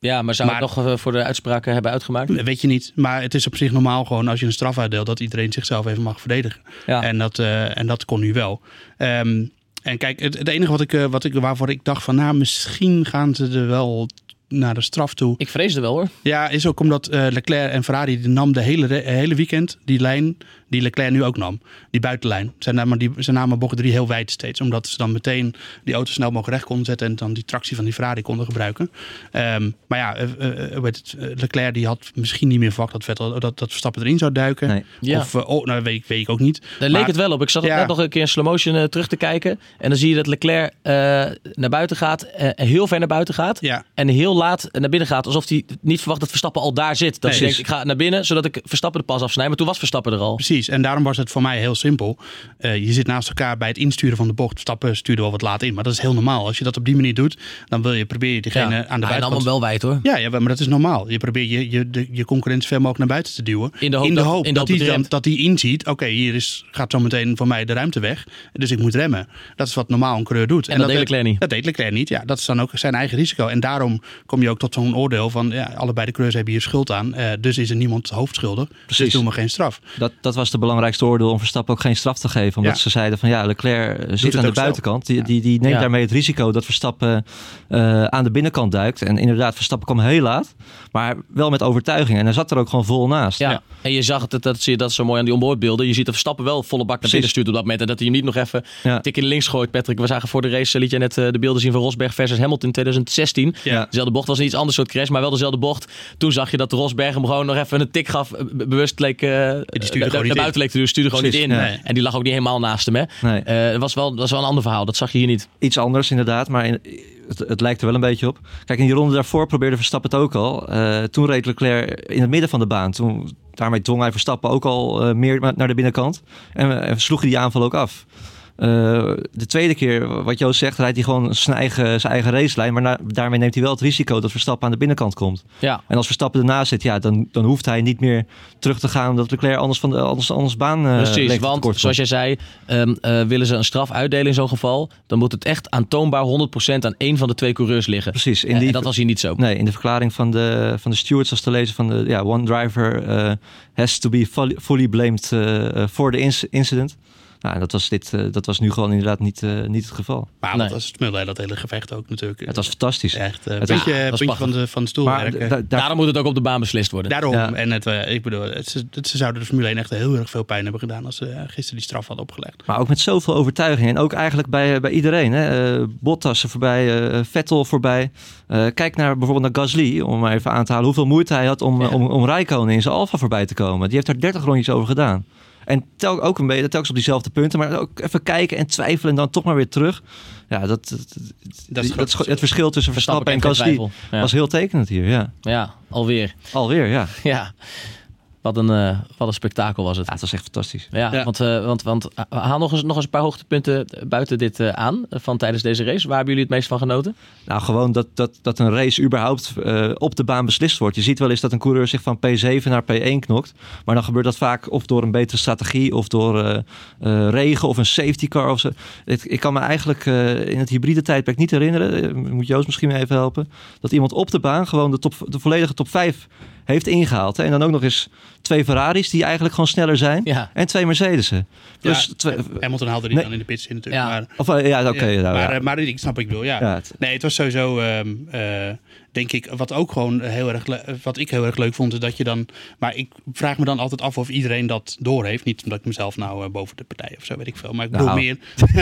Ja, maar zou Maar- het nog eh, voor de uitspraken hebben uitgemaakt? weet je niet. Maar het is op zich normaal gewoon als je een straf uitdeelt dat iedereen zichzelf even mag verdedigen. Ja. En, dat, en dat kon nu wel. Ehm, En kijk, het, het enige wat ik, wat ik, waarvoor ik dacht van, nou, misschien gaan ze er wel naar de straf toe. Ik vreesde wel hoor. Ja, is ook omdat eh, Leclerc en Ferrari die nam de hele, hele weekend die lijn die Leclerc nu ook nam. Die buitenlijn. Ze namen, die, ze namen bocht 3 heel wijd steeds. Omdat ze dan meteen die auto snel mogelijk recht konden zetten. En dan die tractie van die Ferrari konden gebruiken. Ehm, maar ja, eh, eh, het, Eh, Leclerc die had misschien niet meer verwacht dat, Vettel, dat, dat Verstappen erin zou duiken. Nee. Ja. Of, oh, nou weet ik, weet ik ook niet. Daar Maar- leek het wel op. Ik zat Ja. net nog een keer in slow motion terug te kijken. En dan zie je dat Leclerc eh, naar buiten gaat. heel ver naar buiten gaat. Ja. En heel laat naar binnen gaat. Alsof hij niet verwacht dat Verstappen al daar zit. Dat Nee, hij denkt, ik ga naar binnen zodat ik Verstappen de pas afsnijd. Maar toen was Verstappen er al. Precies, en daarom was het voor mij heel simpel. Eh, je zit naast elkaar bij het insturen van de bocht. Stappen stuurde wel wat laat in, maar dat is heel normaal. Als je dat op die manier doet, dan wil je probeer je diegene aan de nam buitenkant... hem wel wijd hoor. Ja, ja, maar dat is normaal. Je probeert je, je, de, je concurrent ver mogelijk naar buiten te duwen. In de hoop dat- in de hoop dat, dat hij dan, dat hij inziet, oké, hier is, gaat zo meteen voor mij de ruimte weg. Dus ik moet remmen. Dat is wat normaal een coureur doet. En dat deed Leclerc niet. Dat deed Leclerc niet, ja. Dat is dan ook zijn eigen risico. En daarom kom je ook tot zo'n oordeel van, ja, allebei de coureurs hebben hier schuld aan. Eh, dus is er niemand hoofdschuldig. Dus Precies. doen we geen straf. Dat, dat was de belangrijkste oordeel om Verstappen ook geen straf te geven. Omdat Ja. ze zeiden van ja, Leclerc eh, zit aan de buitenkant. Die, die, die neemt Ja. daarmee het risico dat Verstappen eh, aan de binnenkant duikt. En inderdaad, Verstappen kwam heel laat. Maar wel met overtuiging. En hij zat er ook gewoon vol naast. Ja. En je zag het, dat, dat zie je dat zo mooi aan die onboardbeelden. Je ziet dat Verstappen wel volle bak naar binnen stuurt op dat moment. En dat hij hem niet nog even Ja. tik in links gooit, Patrick. We zagen voor de race, eh, liet je net de beelden zien van Rosberg versus Hamilton in 2016. Ja. Dezelfde bocht was een iets ander soort crash, maar wel dezelfde bocht. Toen zag je dat Rosberg hem gewoon nog even een tik gaf. be- Bewust leek, eh stuurde naar- gewoon niet. Buiten leek te doen, stuurde gewoon Precies, niet in. ja. En die lag ook niet helemaal naast hem. Hè. Nee. Eh, dat, was wel, dat was wel een ander verhaal, dat zag je hier niet. Iets anders inderdaad, maar in- het, het lijkt er wel een beetje op. Kijk, in die ronde daarvoor probeerde Verstappen het ook al. Eh, toen reed Leclerc in het midden van de baan. Toen, daarmee dwong hij Verstappen ook al eh, meer naar de binnenkant. En, en sloeg hij die aanval ook af. Eh, de tweede keer, wat Joost zegt, rijdt hij gewoon zijn eigen, zijn eigen racelijn. Maar na- daarmee neemt hij wel het risico dat Verstappen aan de binnenkant komt. Ja. En als Verstappen ernaast zit, ja, dan, dan hoeft hij niet meer terug te gaan. Omdat Leclerc anders, van de, anders, anders baan uh, Precies, want zoals jij zei, ehm, eh, willen ze een straf uitdelen in zo'n geval, dan moet het echt aantoonbaar 100% aan één van de twee coureurs liggen. Precies, in En- die- en dat was hier niet zo. Nee, in de verklaring van de, van de stewards was te lezen van de ja, one driver has to be fully, blamed for the inc- incident. Nou, en dat was, dit, eh, dat was nu gewoon inderdaad niet, eh, niet het geval. Maar Nee. dat was smulde, dat hele gevecht ook natuurlijk. Het was fantastisch. echt eh, Het puntje, was puntje prachtig. van, de, van de stoel. Maar werken. da- daar- Daarom moet het ook op de baan beslist worden. Daarom. Ja. En het, eh, ik bedoel, het, ze, het- ze zouden de Formule 1 echt heel erg veel pijn hebben gedaan als ze eh, gisteren die straf hadden opgelegd. Maar ook met zoveel overtuiging. En ook eigenlijk bij, bij iedereen. Hè. Eh, Bottas voorbij, eh, Vettel voorbij. Eh, kijk naar bijvoorbeeld naar Gasly, om maar even aan te halen hoeveel moeite hij had om, Ja. om, om Räikkönen in zijn Alfa voorbij te komen. Die heeft daar 30 rondjes over gedaan. En tel, ook een beetje, telkens op diezelfde punten, maar ook even kijken en twijfelen en dan toch maar weer terug. Ja, dat, dat, dat, het dat, het verschil tussen Verstappen en Gasly. Ja. was heel tekenend hier. Ja, Ja, alweer. alweer, ja. Ja. Wat een, eh, wat een spektakel was het. Ja, het was echt fantastisch. Ja. Ja, want, eh, want, want eh, haal nog eens, nog eens een paar hoogtepunten buiten dit eh, aan van tijdens deze race. Waar hebben jullie het meest van genoten? Nou, gewoon dat, dat, dat een race überhaupt eh, op de baan beslist wordt. Je ziet wel eens dat een coureur zich van P7 naar P1 knokt. Maar dan gebeurt dat vaak of door een betere strategie of door eh, eh, regen of een safety car of zo. Het- ik kan me eigenlijk eh, in het hybride tijdperk niet herinneren, moet Joost misschien even helpen, dat iemand op de baan gewoon de, top, de volledige top 5 heeft ingehaald. Hè? En dan ook nog eens twee Ferraris die eigenlijk gewoon sneller zijn. Ja. En twee Mercedes'en. Dus Ja, twee, Hamilton haalde die Nee. dan in de pits in natuurlijk. Ja. Maar, of, eh, ja, oké. ja, nou, maar, ja. eh, maar ik snap wat ik bedoel, ja. Ja, het- Nee, het was sowieso, ehm, eh, denk ik, wat ook gewoon heel erg, wat ik heel erg leuk vond, is dat je dan, maar ik vraag me dan altijd af of iedereen dat doorheeft. Niet omdat ik mezelf nou eh, boven de partij of zo, weet ik veel. Maar ik bedoel Nou. meer,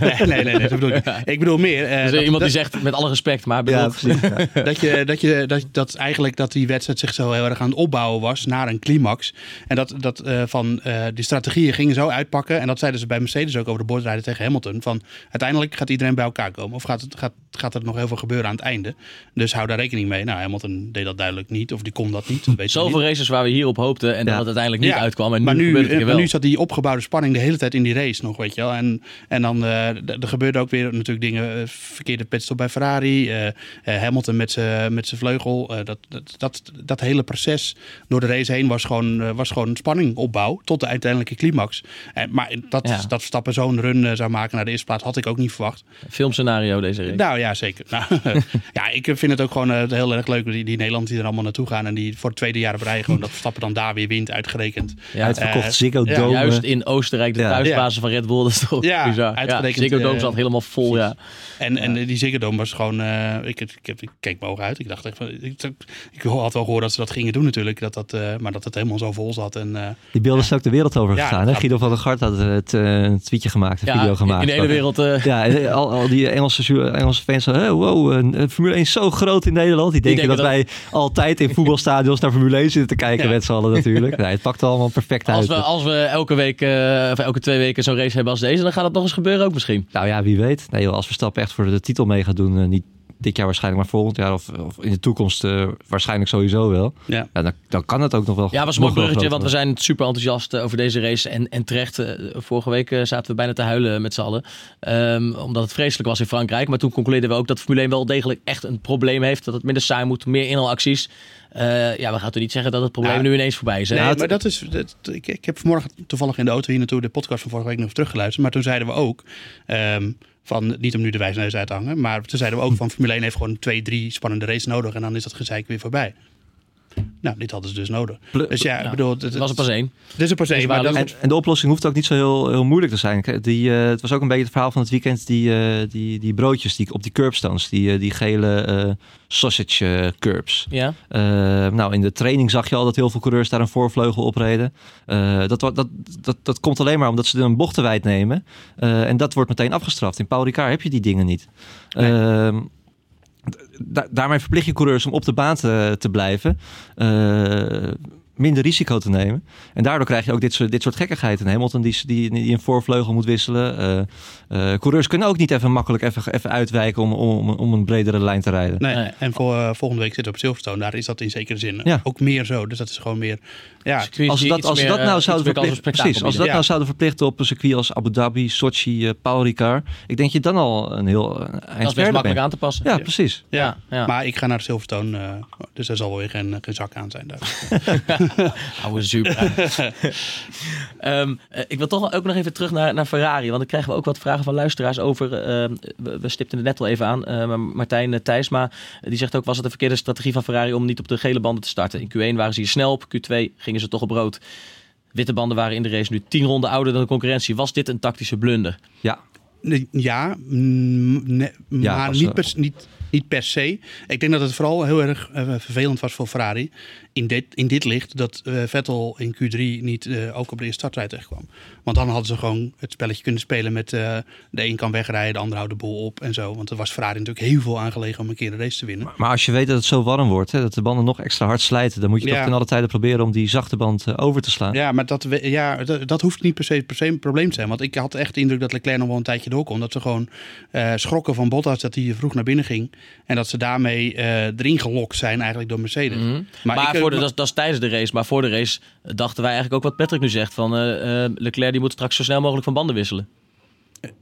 nee, nee, nee, nee, dat bedoel ik. Ik bedoel meer, Dus dat- iemand dat- die zegt met alle respect, maar ja, bedoelt, precies. Ja. dat, je, dat, je, dat, dat eigenlijk dat die wedstrijd zich zo heel erg aan het opbouwen was naar een climax. En dat, dat eh, van eh, die strategieën gingen zo uitpakken. En dat zeiden ze bij Mercedes ook over de bordrijden tegen Hamilton. Van uiteindelijk gaat iedereen bij elkaar komen. Of gaat, het, gaat, gaat er nog heel veel gebeuren aan het einde. Dus hou daar rekening mee. Nou, Hamilton deed dat duidelijk niet. Of die kon dat niet. Dat weten we zoveel niet. races waar we hierop hoopten en dat het uiteindelijk niet Ja, uitkwam. En nu, maar nu, het eh, wel. nu zat die opgebouwde spanning de hele tijd in die race nog, weet je wel. En, en dan eh, er gebeurde ook weer natuurlijk dingen, eh, verkeerde pitstop bij Ferrari. eh, Hamilton met zijn met zijn vleugel. dat, dat, dat, dat hele proces door de race heen was gewoon, was gewoon spanning opbouw tot de uiteindelijke climax. En, maar dat, Ja. dat Verstappen zo'n run zou maken naar de eerste plaats had ik ook niet verwacht. Filmscenario deze race. Nou ja, zeker. Nou, ja, ik vind het ook gewoon eh, heel erg leuk, die, die Nederlanders die er allemaal naartoe gaan en die voor het tweede jaar op rij gewoon dat Verstappen dan daar weer wint, uitgerekend. Ja, Uitverkocht Eh, Ziggo ja, Dome. Juist in Oostenrijk, de Ja. thuisbasis van Red Bull. Dat is toch Ja, bizar. Ja, uitgerekend, Ziggo Dome eh, zat helemaal vol, ja. En, en die Ziggo Dome was gewoon... eh, ik, ik, ik, ik keek mijn ogen uit. Ik dacht echt... van- Ik, ik had wel gehoord dat ze dat gingen doen natuurlijk. Dat dat, eh, maar dat het helemaal zo vol zat. En, eh, Die beelden zijn ook de wereld over Ja, gegaan. hè? Guido van der Gart had het, eh, een tweetje gemaakt, een ja video gemaakt. in de hele wereld. eh, Ja, al, al die Engelse, Engelse fans "Hey, wow, Formule 1 is zo groot in Nederland. Die denken, denken dat, wij altijd in voetbalstadions naar Formule 1 zitten te kijken Ja. met z'n allen natuurlijk. Nee, het pakt allemaal perfect als, uit. we, als we elke week, eh, of elke twee weken zo'n race hebben als deze, dan gaat het nog eens gebeuren ook misschien. Nou ja, wie weet. Nee, joh, als Verstappen echt voor de titel mee gaat doen, eh, niet dit jaar waarschijnlijk, maar volgend jaar of, of in de toekomst eh, waarschijnlijk sowieso wel. ja. Ja, dan, dan kan het ook nog wel. Ja, was een mooi bruggetje, want we zijn super enthousiast eh, over deze race. En, en terecht, eh, vorige week zaten we bijna te huilen met z'n allen. Ehm, omdat het vreselijk was in Frankrijk. Maar toen concludeerden we ook dat Formule 1 wel degelijk echt een probleem heeft. Dat het minder saai moet, meer inhalacties. Eh ja, we gaan toch niet zeggen dat het probleem Ja. nu ineens voorbij is. Hè? Nee, maar dat is. Dat, ik, ik heb vanmorgen toevallig in de auto hier naartoe de podcast van vorige week nog teruggeluisterd. Maar toen zeiden we ook. ehm, van, niet om nu de wijsneus uit te hangen. Maar toen zeiden we ook van Formule 1 heeft gewoon twee, drie spannende races nodig. En dan is dat gezeik weer voorbij. Nou, dit hadden ze dus nodig. Pl- Dus ja, ik Nou, bedoel, het, Het was er pas één. Dit is er pas één, maar dat, En, en de oplossing hoeft ook niet zo heel, heel moeilijk te zijn. Die, eh, het was ook een beetje het verhaal van het weekend. Die, eh, die, die broodjes die, op die curbstones. Die, eh, die gele eh, sausage curbs. Ja. Eh, nou, in de training zag je al dat heel veel coureurs daar een voorvleugel opreden. Eh dat, dat, dat, dat komt alleen maar omdat ze een bocht te wijd nemen. Eh, en dat wordt meteen afgestraft. In Paul Ricard heb je die dingen niet. Nee. Da- daarmee verplicht je coureurs om op de baan te, te blijven. Eh, minder risico te nemen. En daardoor krijg je ook dit soort, dit soort gekkigheid. Een Hamilton die, die, die een voorvleugel moet wisselen. Eh, eh, coureurs kunnen ook niet even makkelijk even, even uitwijken om, om, om een bredere lijn te rijden. Nee, en voor, volgende week zit op Silverstone. Daar is dat in zekere zin Ja. ook meer zo. Dus dat is gewoon meer. Ja, Als dat, als ze meer, dat nou eh, zouden verplichten, precies, als dat nou zouden verplichten op een circuit als Abu Dhabi, Sochi, eh, Paul Ricard, ik denk je dan al een heel uh, Dat eind verder makkelijk aan te passen. Ja, precies. Ja, ja. Maar ik ga naar Silverstone. eh, dus er zal wel weer geen, geen zak aan zijn daar. Oude super. Ehm, eh, ik wil toch ook nog even terug naar, naar Ferrari. Want dan krijgen we ook wat vragen van luisteraars over. ehm, we, we stipten het net al even aan. eh, maar Martijn uh, Thijsma eh, die zegt ook: was het een verkeerde strategie van Ferrari om niet op de gele banden te starten? In Q1 waren ze hier snel op. Q2 gingen ze toch op rood. Witte banden waren in de race nu tien ronden ouder dan de concurrentie. Was dit een tactische blunder? Ja, Nee, Ja, mm, nee, Ja, maar als, niet, per, niet, niet per se. Ik denk dat het vooral heel erg eh, vervelend was voor Ferrari. In dit, in dit licht dat eh, Vettel in Q3 niet eh, ook op de eerste startrijd terecht kwam. Want dan hadden ze gewoon het spelletje kunnen spelen met eh, de een kan wegrijden, de ander houdt de boel op en zo. Want er was Ferrari natuurlijk heel veel aangelegen om een keer de race te winnen. maar als je weet dat het zo warm wordt, hè, dat de banden nog extra hard slijten, dan moet je Ja. toch ten alle tijde proberen om die zachte band over te slaan. Ja, maar dat, we- ja, dat, dat hoeft niet per se, per se een probleem te zijn. Want ik had echt de indruk dat Leclerc nog wel een tijdje door kon. Dat ze gewoon eh, schrokken van Bottas dat hij vroeg naar binnen ging. En dat ze daarmee eh, erin gelokt zijn eigenlijk door Mercedes. Mhm. Maar, Maar, ik, voor de, dat, is- tijdens de race. Maar voor de race dachten wij eigenlijk ook wat Patrick nu zegt. Van eh, Leclerc die moet straks zo snel mogelijk van banden wisselen.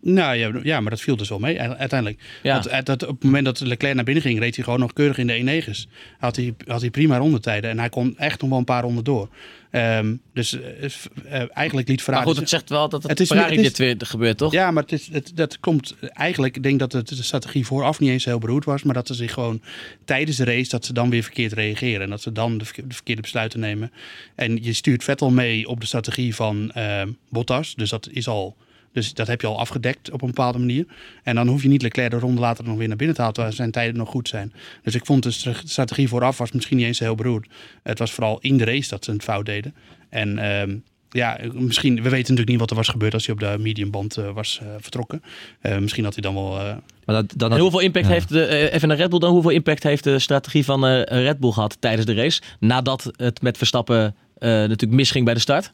Nou ja, ja, maar dat viel dus wel mee u- uiteindelijk. Ja. Want eh, dat, op het moment dat Leclerc naar binnen ging, reed hij gewoon nog keurig in de 1.9's. Had hij, had hij prima rondetijden en hij kon echt nog wel een paar ronden door. Ehm, dus eh, eh, eigenlijk liet Ferrari... Maar goed, het zegt wel dat het, Het is- Ferrari het is- dit weer gebeurt, toch? Ja, maar het is, het, dat komt eigenlijk. Ik denk dat het, de strategie vooraf niet eens heel beroerd was. Maar dat ze zich gewoon tijdens de race. dat ze dan weer verkeerd reageren. En dat ze dan de, verke- de verkeerde besluiten nemen. En je stuurt Vettel mee op de strategie van ehm, Bottas. Dus dat is al. Dus dat heb je al afgedekt op een bepaalde manier. En dan hoef je niet Leclerc de ronde later nog weer naar binnen te halen. Terwijl zijn tijden nog goed zijn. Dus ik vond de stra- strategie vooraf was misschien niet eens heel beroerd. Het was vooral in de race dat ze een fout deden. En ehm, ja, misschien, we weten natuurlijk niet wat er was gebeurd als hij op de mediumband eh, was eh, vertrokken. Eh, misschien had hij dan wel. eh, Maar dat, dan En hoeveel impact Ja. heeft de, even naar Red Bull dan, hoeveel impact heeft de strategie van eh, Red Bull gehad tijdens de race? Nadat het met Verstappen eh, natuurlijk misging bij de start?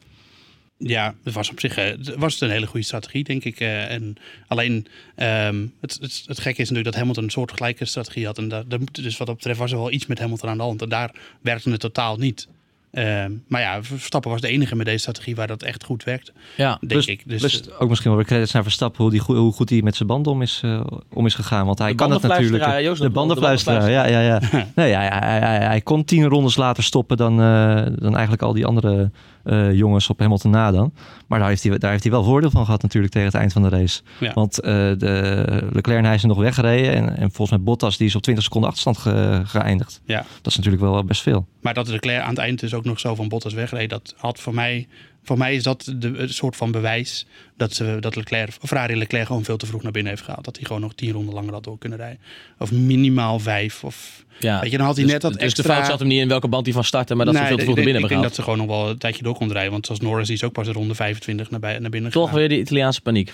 Ja, het was op zich eh, het was een hele goede strategie, denk ik. eh, en alleen ehm, het, het, het gekke is natuurlijk dat Hamilton een soortgelijke strategie had. En daar, daar, moet- dus wat dat betreft was er wel iets met Hamilton aan de hand. En daar werkte het totaal niet. Ehm, maar ja, Verstappen was de enige met deze strategie waar dat echt goed werkte, Ja, denk Plus- ik. Dus, Plus ook misschien wel weer credits naar Verstappen hoe, die, hoe goed hij met zijn band om is, eh, om is gegaan. Want hij De kan het natuurlijk. bandenfluisteraar, Joost, de de bandenfluisteraar, ja, ja, ja. nee, hij, hij, hij, hij kon tien rondes later stoppen dan, eh, dan eigenlijk al die andere eh, jongens op Hamilton na dan. Maar daar heeft, hij, daar heeft hij wel voordeel van gehad natuurlijk tegen het eind van de race. Ja. Want eh, de Leclerc en hij zijn nog weggereden. En, en volgens mij Bottas die is op 20 seconden achterstand ge- geëindigd. ja. Dat is natuurlijk wel best veel. Maar dat Leclerc aan het eind dus ook nog zo van Bottas wegreed, dat had voor mij, voor mij is dat de, een soort van bewijs dat, ze, dat Leclerc, Ferrari Leclerc gewoon veel te vroeg naar binnen heeft gehaald. Dat hij gewoon nog tien ronden langer had door kunnen rijden. Of minimaal vijf. Of, ja. weet je, dan had hij dus, net dat dus extra... de fout zat hem niet in welke band hij van startte, maar dat ze veel te vroeg ik naar binnen Ik hebben denk dat gehaald. ze gewoon nog wel een tijdje door kon rijden. Want zoals Norris, die is ook pas de ronde 25 naar, bij, naar binnen Toch gegaan. weer die Italiaanse paniek.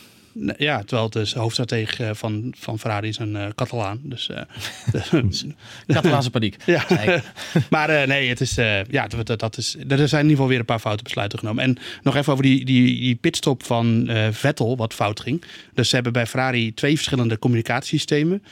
Ja, terwijl het dus de hoofdstratege eh, van, van Ferrari is een eh, Catalaan. Dus, eh, Catalaanse paniek. Ja, Nee. maar nee, het is, ja, dat, dat- is, er zijn in ieder geval weer een paar foute besluiten genomen. En nog even over die, die, die pitstop van Vettel, wat fout ging. Dus ze hebben bij Ferrari twee verschillende communicatiesystemen,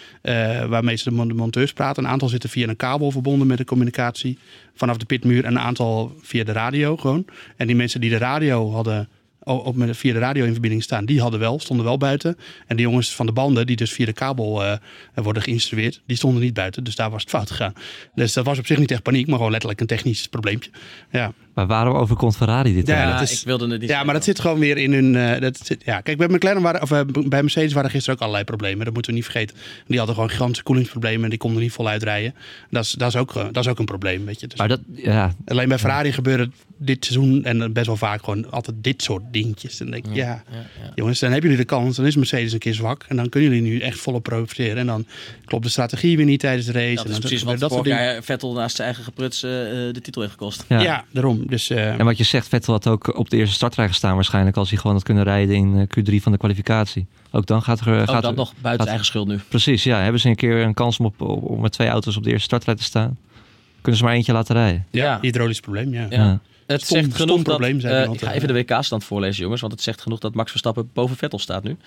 waarmee ze de, mon- de monteurs praten. Een aantal zitten via een kabel verbonden met de communicatie vanaf de pitmuur en een aantal via de radio gewoon. En die mensen die de radio hadden op met, via de radio in verbinding staan, die hadden wel, stonden wel buiten. En de jongens van de banden, die dus via de kabel eh, worden geïnstrueerd, die stonden niet buiten. Dus daar was het fout gegaan. Dus dat was op zich niet echt paniek, maar gewoon letterlijk een technisch probleempje. Ja, Maar waarom overkomt Ferrari dit? Ja, eigenlijk? dat is- ik wilde het niet ja maar dat zit gewoon weer in hun. eh, dat zit, ja, kijk, bij McLaren waren, of eh, bij Mercedes waren gisteren ook allerlei problemen. Dat moeten we niet vergeten. Die hadden gewoon gigantische koelingsproblemen en die konden niet voluit rijden. Dat is, dat is, ook, eh, dat is ook een probleem, weet je. Dus Maar dat, ja, alleen bij Ferrari gebeurde dit seizoen en best wel vaak gewoon altijd dit soort dingetjes. En dan denk ik, ja, jongens, dan hebben jullie de kans. Dan is Mercedes een keer zwak en dan kunnen jullie nu echt volop profiteren. En dan klopt de strategie weer niet tijdens de race. Dat en is dan precies gebeurt wat dat soort vorig jaar Vettel naast zijn eigen gepruts de titel heeft gekost. ja. Ja, daarom. Dus eh, En wat je zegt, Vettel had ook op de eerste startrij gestaan waarschijnlijk als hij gewoon had kunnen rijden in eh, Q3 van de kwalificatie. Ook dan gaat er... Ook gaat dat er- nog buiten gaat- eigen schuld nu. Precies, ja. Hebben ze een keer een kans om, op, om met twee auto's op de eerste startrij te staan? Kunnen ze maar eentje laten rijden. Ja. hydraulisch probleem, ja. Ja. Ja. Het Stom- zegt genoeg dat... eh, ik ga eh, even de WK-stand voorlezen, jongens. Want het zegt genoeg dat Max Verstappen boven Vettel staat nu.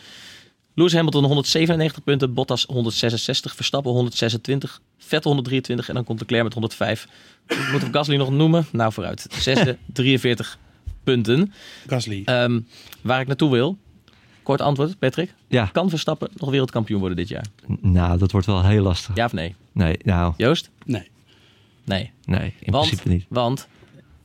Lewis Hamilton 197 punten, Bottas 166, Verstappen 126, Vettel 123 en dan komt Leclerc met 105. Moeten we Gasly nog noemen? Nou, vooruit. Zesde, 43 punten. Gasly. Ehm, waar ik naartoe wil, kort antwoord, Patrick. Ja, Kan Verstappen nog wereldkampioen worden dit jaar? nou, dat wordt wel heel lastig. Ja of nee? Nee, nou, Joost? nee. Nee. nee, in Want, principe niet. want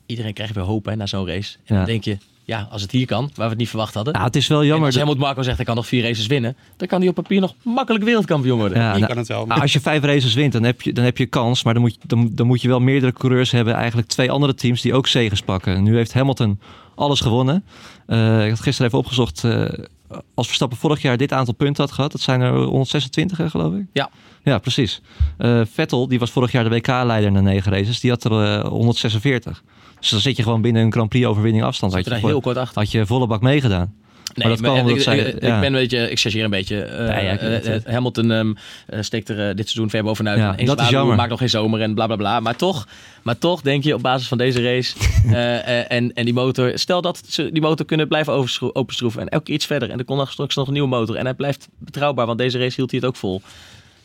iedereen krijgt weer hoop hè, na zo'n race. En Ja. dan denk je, ja, als het hier kan, waar we het niet verwacht hadden. Nou, het is wel en jammer. als dat- Helmut Marko zegt, hij kan nog vier races winnen. Dan kan hij op papier nog makkelijk wereldkampioen worden. Ja, Je nou, kan het wel. nou, als je vijf races wint, dan heb je, dan heb je kans. Maar dan moet, je, dan, dan moet je wel meerdere coureurs hebben. Eigenlijk twee andere teams die ook zegens pakken. Nu heeft Hamilton alles gewonnen. Eh, ik had gisteren even opgezocht. eh, als Verstappen vorig jaar dit aantal punten had gehad. Dat zijn er 126, hè, geloof ik. Ja. Ja, precies. Eh, Vettel, die was vorig jaar de WK-leider na negen races. Die had er eh, 146. Dus dan zit je gewoon binnen een Grand Prix overwinning afstand. Had je, daar heel kort achter. had je volle bak meegedaan. Nee, dat en omdat ik, zij- ik- ik ja. ben een beetje, ik chargeer een beetje. Nee, ja, eh, eh, Hamilton ehm, eh, steekt er dit seizoen ver bovenuit. Ja, En één dat is jammer. Maakt nog geen zomer en bla bla bla. Maar toch, maar toch denk je op basis van deze race en, en die motor. Stel dat ze die motor kunnen blijven openschroeven en elke keer iets verder. En er komt straks nog een nieuwe motor. En hij blijft betrouwbaar, want deze race hield hij het ook vol.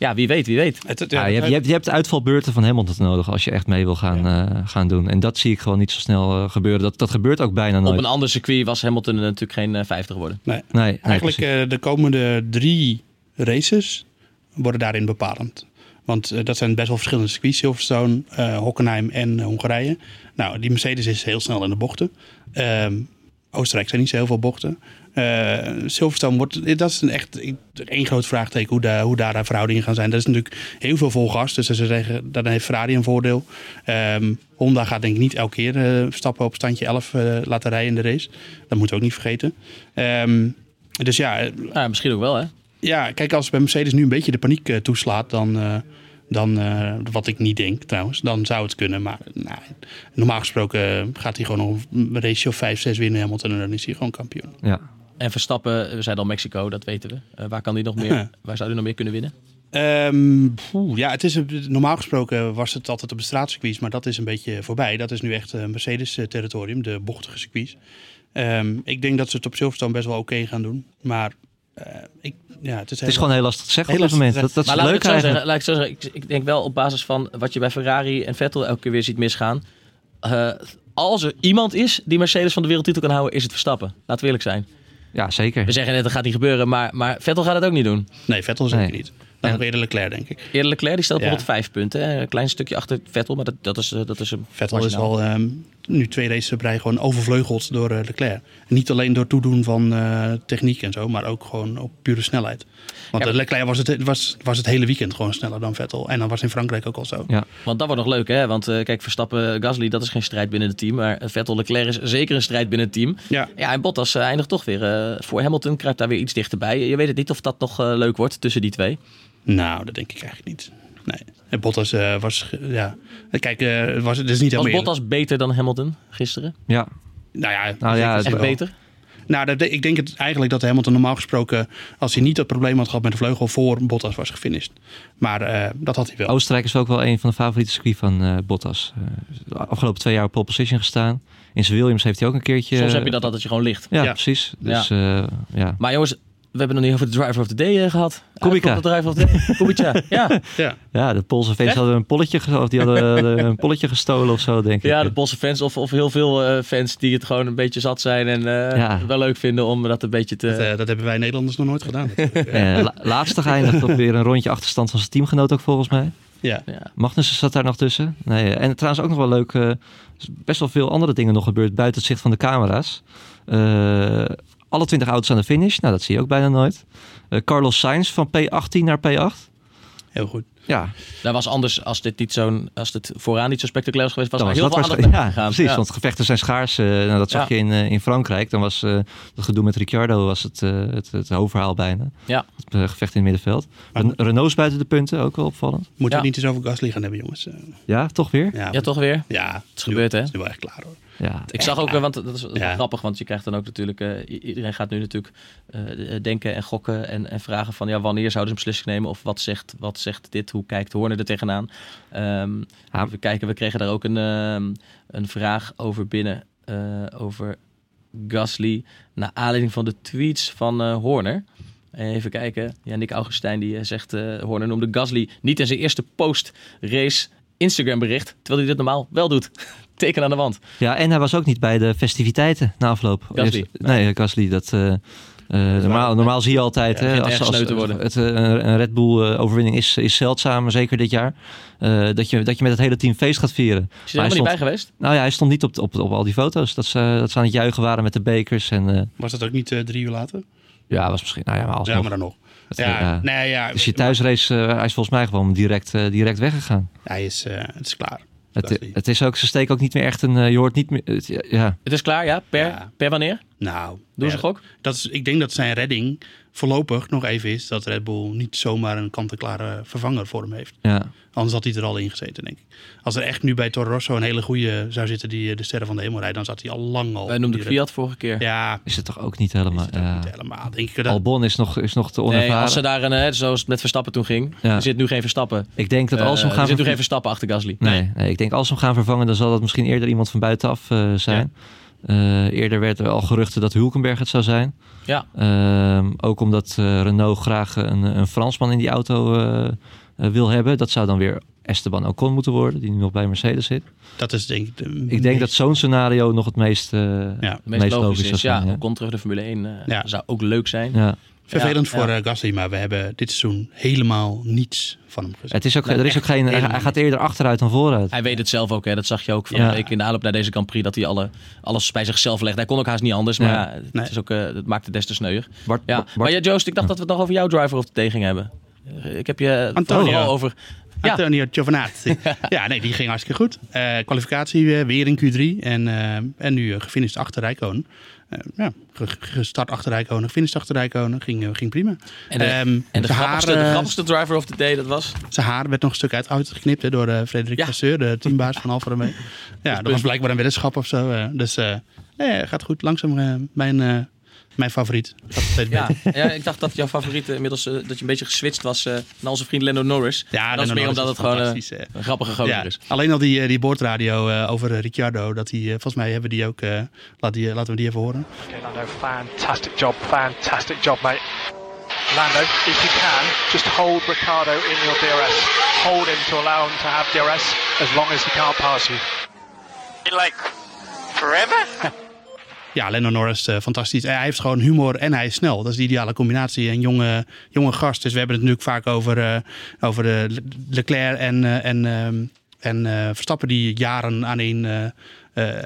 Ja, wie weet, wie weet. Het, het- Ja, ja, je, hebt, je, hebt, je hebt uitvalbeurten van Hamilton nodig als je echt mee wil gaan, eh, gaan doen. En dat zie ik gewoon niet zo snel eh, gebeuren. Dat, dat gebeurt ook bijna nooit. Op een ander circuit was Hamilton natuurlijk geen eh, 50 geworden. nee. Nee, nee, Eigenlijk eh, de komende drie races worden daarin bepalend. Want eh, dat zijn best wel verschillende circuits. Silverstone, eh, Hockenheim en eh, Hongarije. Nou, die Mercedes is heel snel in de bochten. Ehm, Oostenrijk zijn niet zo heel veel bochten. Eh, Silverstone wordt, dat is een echt één groot vraagteken hoe, daar hoe daar de verhoudingen gaan zijn. Dat is natuurlijk heel veel vol gas, dus ze zeggen, dan heeft Ferrari een voordeel. Ehm, Honda gaat denk ik niet elke keer eh, stappen op standje 11 eh, laten rijden in de race. Dat moeten we ook niet vergeten. Ehm, dus ja, eh, Ja, misschien ook wel, hè? ja, kijk, als bij Mercedes nu een beetje de paniek eh, toeslaat, dan, eh, dan eh, wat ik niet denk trouwens, dan zou het kunnen. Maar nou, normaal gesproken eh, gaat hij gewoon nog een race of 5, 6 winnen Hamilton en dan is hij gewoon kampioen. ja. En Verstappen, we zijn al Mexico, dat weten we. Eh, waar kan hij nog meer? waar zou hij nog meer kunnen winnen? Ehm, poeh, ja, het is normaal gesproken was het altijd op de straatcircuits, maar dat is een beetje voorbij. Dat is nu echt eh, Mercedes-territorium, de bochtige circuits. Ehm, ik denk dat ze het op Silverstone best wel oké gaan doen, maar eh, ik, ja, het is, Het is gewoon heel lastig te zeggen Heel op dit moment. lastig Dat, maar is ik, leuk zeggen, laat ik zo zeggen, ik, ik denk wel op basis van wat je bij Ferrari en Vettel elke keer weer ziet misgaan. eh, als er iemand is die Mercedes van de wereldtitel kan houden, is het Verstappen. Laten we eerlijk zijn. Ja, zeker. We zeggen net, dat gaat niet gebeuren, maar, maar Vettel gaat het ook niet doen. Nee, Vettel zeker Nee. niet. Dan nog eerder Leclerc, denk ik. Eerder Leclerc, die stelt Ja. bijvoorbeeld vijf punten. hè. Een klein stukje achter Vettel, maar dat, dat is, eh, dat is een Vettel is al ehm, nu twee races op rij gewoon overvleugeld door eh, Leclerc. En niet alleen door toedoen van eh, techniek en zo, maar ook gewoon op pure snelheid. Want Ja, eh, Leclerc was het, was, was het hele weekend gewoon sneller dan Vettel. En dan was in Frankrijk ook al zo. Ja. Want dat wordt nog leuk, hè? Want eh, kijk, Verstappen, Gasly, dat is geen strijd binnen het team. Maar Vettel, Leclerc is zeker een strijd binnen het team. Ja. Ja, en Bottas eindigt toch weer eh, voor Hamilton. Kruipt daar weer iets dichterbij. Je weet het niet of dat nog leuk wordt tussen die twee. Nou, dat denk ik eigenlijk niet. Nee. En Bottas eh, was, ja. Kijk, het was, het is niet Was helemaal Bottas beter dan Hamilton gisteren? Ja, Nou ja, Nou ja, Echt wel. beter? Nou, dat, ik denk het eigenlijk dat Hamilton normaal gesproken, als hij niet dat probleem had gehad met de vleugel, voor Bottas was gefinished. Maar eh, dat had hij wel. Oostenrijk is ook wel een van de favoriete circuits van eh, Bottas. Eh, afgelopen twee jaar op pole position gestaan. In zijn Williams heeft hij ook een keertje... Soms heb je dat dat het je gewoon ligt. Ja, Ja. precies. Dus ja. ja. Maar jongens, we hebben nog niet over de driver of the day eh, gehad. Kubica. De driver of the day. Kubica, ja. Ja. ja, de Poolse fans Echt? hadden een polletje, of die hadden hadden een polletje gestolen of zo, denk ik. Ja, de Poolse fans of, of heel veel eh, fans die het gewoon een beetje zat zijn en eh, Ja. wel leuk vinden om dat een beetje te... Dat, eh, dat hebben wij Nederlanders nog nooit gedaan. Eh, la- laatste geëindigd op weer een rondje achterstand van zijn teamgenoot ook volgens mij. ja. ja. Magnussen zat daar nog tussen. Nee, en trouwens ook nog wel leuk, eh, er best wel veel andere dingen nog gebeurd buiten het zicht van de camera's. Eh, alle 20 auto's aan de finish, nou dat zie je ook bijna nooit. Eh, Carlos Sainz van P18 naar P8. Heel goed. Ja, Dat was anders als dit niet zo'n, als dit vooraan niet zo spectaculair was geweest, was dan was heel dat veel aandacht ja, precies, want gevechten zijn schaars. eh, nou, dat zag Ja. je in, eh, in Frankrijk. Dan was eh het gedoe met Ricciardo was het, eh, het, het hoofdverhaal bijna. Ja. Het gevecht in het middenveld. Ren- Renault is buiten de punten, ook wel opvallend. Moeten Ja. we niet eens over Gasly gaan hebben, jongens. Eh, Ja, toch weer? ja, Ja, toch weer? Ja, het is gebeurd, hè? Het is nu wel echt klaar, hoor. Ja, Ik zag ook, eh, want dat is, dat grappig, want je krijgt dan ook natuurlijk, eh, iedereen gaat nu natuurlijk eh, denken en gokken en, en vragen van, ja, wanneer zouden ze een beslissing nemen of wat zegt, wat zegt dit, hoe kijkt Horner er tegenaan? Ehm Ja. Even kijken, we kregen daar ook een, ehm, een vraag over binnen, eh, over Gasly, naar aanleiding van de tweets van eh, Horner. Even kijken. Ja, Nick Augustijn die eh, zegt, eh Horner noemde Gasly niet in zijn eerste post-race Instagram bericht, terwijl hij dit normaal wel doet. Teken aan de wand. Ja, en hij was ook niet bij de festiviteiten na afloop. Gasly? Eerst- Nee, Gasly. Dat, eh, eh, normaal, normaal zie je altijd, Ja, hè, als, als het, eh, een een Red Bull eh, overwinning is, is zeldzaam, zeker dit jaar. eh, dat, je, dat je met het hele team feest gaat vieren. Is je er hij niet bij geweest? nou ja, hij stond niet op, op, op al die foto's. Dat ze, dat ze aan het juichen waren met de bekers. En, eh, Was dat ook niet eh, drie uur later? ja, was misschien, nou ja, maar Ja, maar dan nog. Ja, nee, ja. Dus je thuisrace, eh, hij is volgens mij gewoon direct, direct weggegaan. Hij is, eh, het is klaar. Het, het is ook, ze steken ook niet meer echt een, eh, je hoort niet meer, het- ja, Het is klaar, ja. Per, Ja. per wanneer? Nou, Doe ja, ze gok. Dat is, ik denk dat zijn redding voorlopig nog even is dat Red Bull niet zomaar een kant-en-klare vervanger voor hem heeft. ja. Anders had hij er al in gezeten, denk ik. Als er echt nu bij Toro Rosso een hele goede zou zitten die eh, de sterren van de hemel rijdt, dan zat hij al lang al. Wij noemden Fiat vorige keer. Ja, Is het toch ook niet is helemaal, het ook ja. niet helemaal. Denk ik dat, Albon is nog, is nog te onervaren. Nee, als ze daar een, zoals het met Verstappen toen ging. Ja. Er zit nu geen Verstappen. Ik denk dat als ze hem Eh, gaan er zit nu vervangen- geen Verstappen achter Gasly. Nee, nee, ik denk als ze hem gaan vervangen, dan zal dat misschien eerder iemand van buitenaf eh, zijn. Eh, eerder werd er al geruchten dat Hulkenberg het zou zijn. Ja. Ehm, ook omdat eh, Renault graag een, een Fransman in die auto eh, wil hebben. Dat zou dan weer Esteban Ocon moeten worden, die nu nog bij Mercedes zit. dat is denk ik. de Ik denk dat zo'n scenario nog het meest, eh, Ja, Het meest, logisch is, zou ja. Ocon terug de Formule 1 eh, Ja. zou ook leuk zijn. Ja. Vervelend Ja, voor ja. Gasly, maar we hebben dit seizoen helemaal niets van hem gezien. Het is ook, Nee, er is ook geen, hij, gaat eerder achteruit dan vooruit. Hij weet het zelf ook, hè. dat zag je ook van Ja. de week in de aanloop naar deze Grand Prix, dat hij alle, alles bij zichzelf legt. Hij kon ook haast niet anders, maar Ja. ja, het, Nee. is ook, eh, het maakt het des te sneuier. Bart, Ja. Bart- Maar ja, Joost, ik dacht dat we het nog over jouw driver of day gingen hebben. Eh, Ik heb je Antonio. vooral over... Ja, Antonio Giovinazzi. ja, nee, die ging hartstikke goed. Eh, kwalificatie weer in Q3 en, eh, en nu uh, gefinished achter Rijkonen. Eh, ja, ge- gestart achter Rijkonen, gefinished achter Rijkonen. Ging, eh, ging prima. en de, en de, grappigste, haar, de grappigste driver of the day, dat was... Zijn haar werd nog een stuk uit uitgeknipt hè, door eh Frederik Ja. Vasseur, de teambaas van Alfa Romeo. Ja, dat was blijkbaar een weddenschap of zo. dus ja, gaat goed. Langzaam mijn, mijn favoriet. Gaat Ja, ja, ik dacht dat jouw favoriet eh, inmiddels eh, dat je een beetje geswitcht was eh, naar onze vriend Lando Norris. Ja, dat is meer omdat is het gewoon een grappige gozer Ja, is. alleen al die, die boordradio eh, over Ricciardo. Dat die, eh, volgens mij hebben die ook. eh, laat die, laten we die even horen. Okay, Lando, fantastic job, fantastic job, mate. Lando, if you can, just hold Ricardo in your DRS. Hold him to allow him to have DRS as long as he can't pass you. Like Forever? Ja, Lando Norris, eh, fantastisch. Hij heeft gewoon humor en hij is snel. Dat is de ideale combinatie. Een jonge, jonge gast. Dus we hebben het natuurlijk vaak over, eh over eh, Le- Leclerc en, eh, en, ehm, en eh, Verstappen die jaren aan één eh, eh,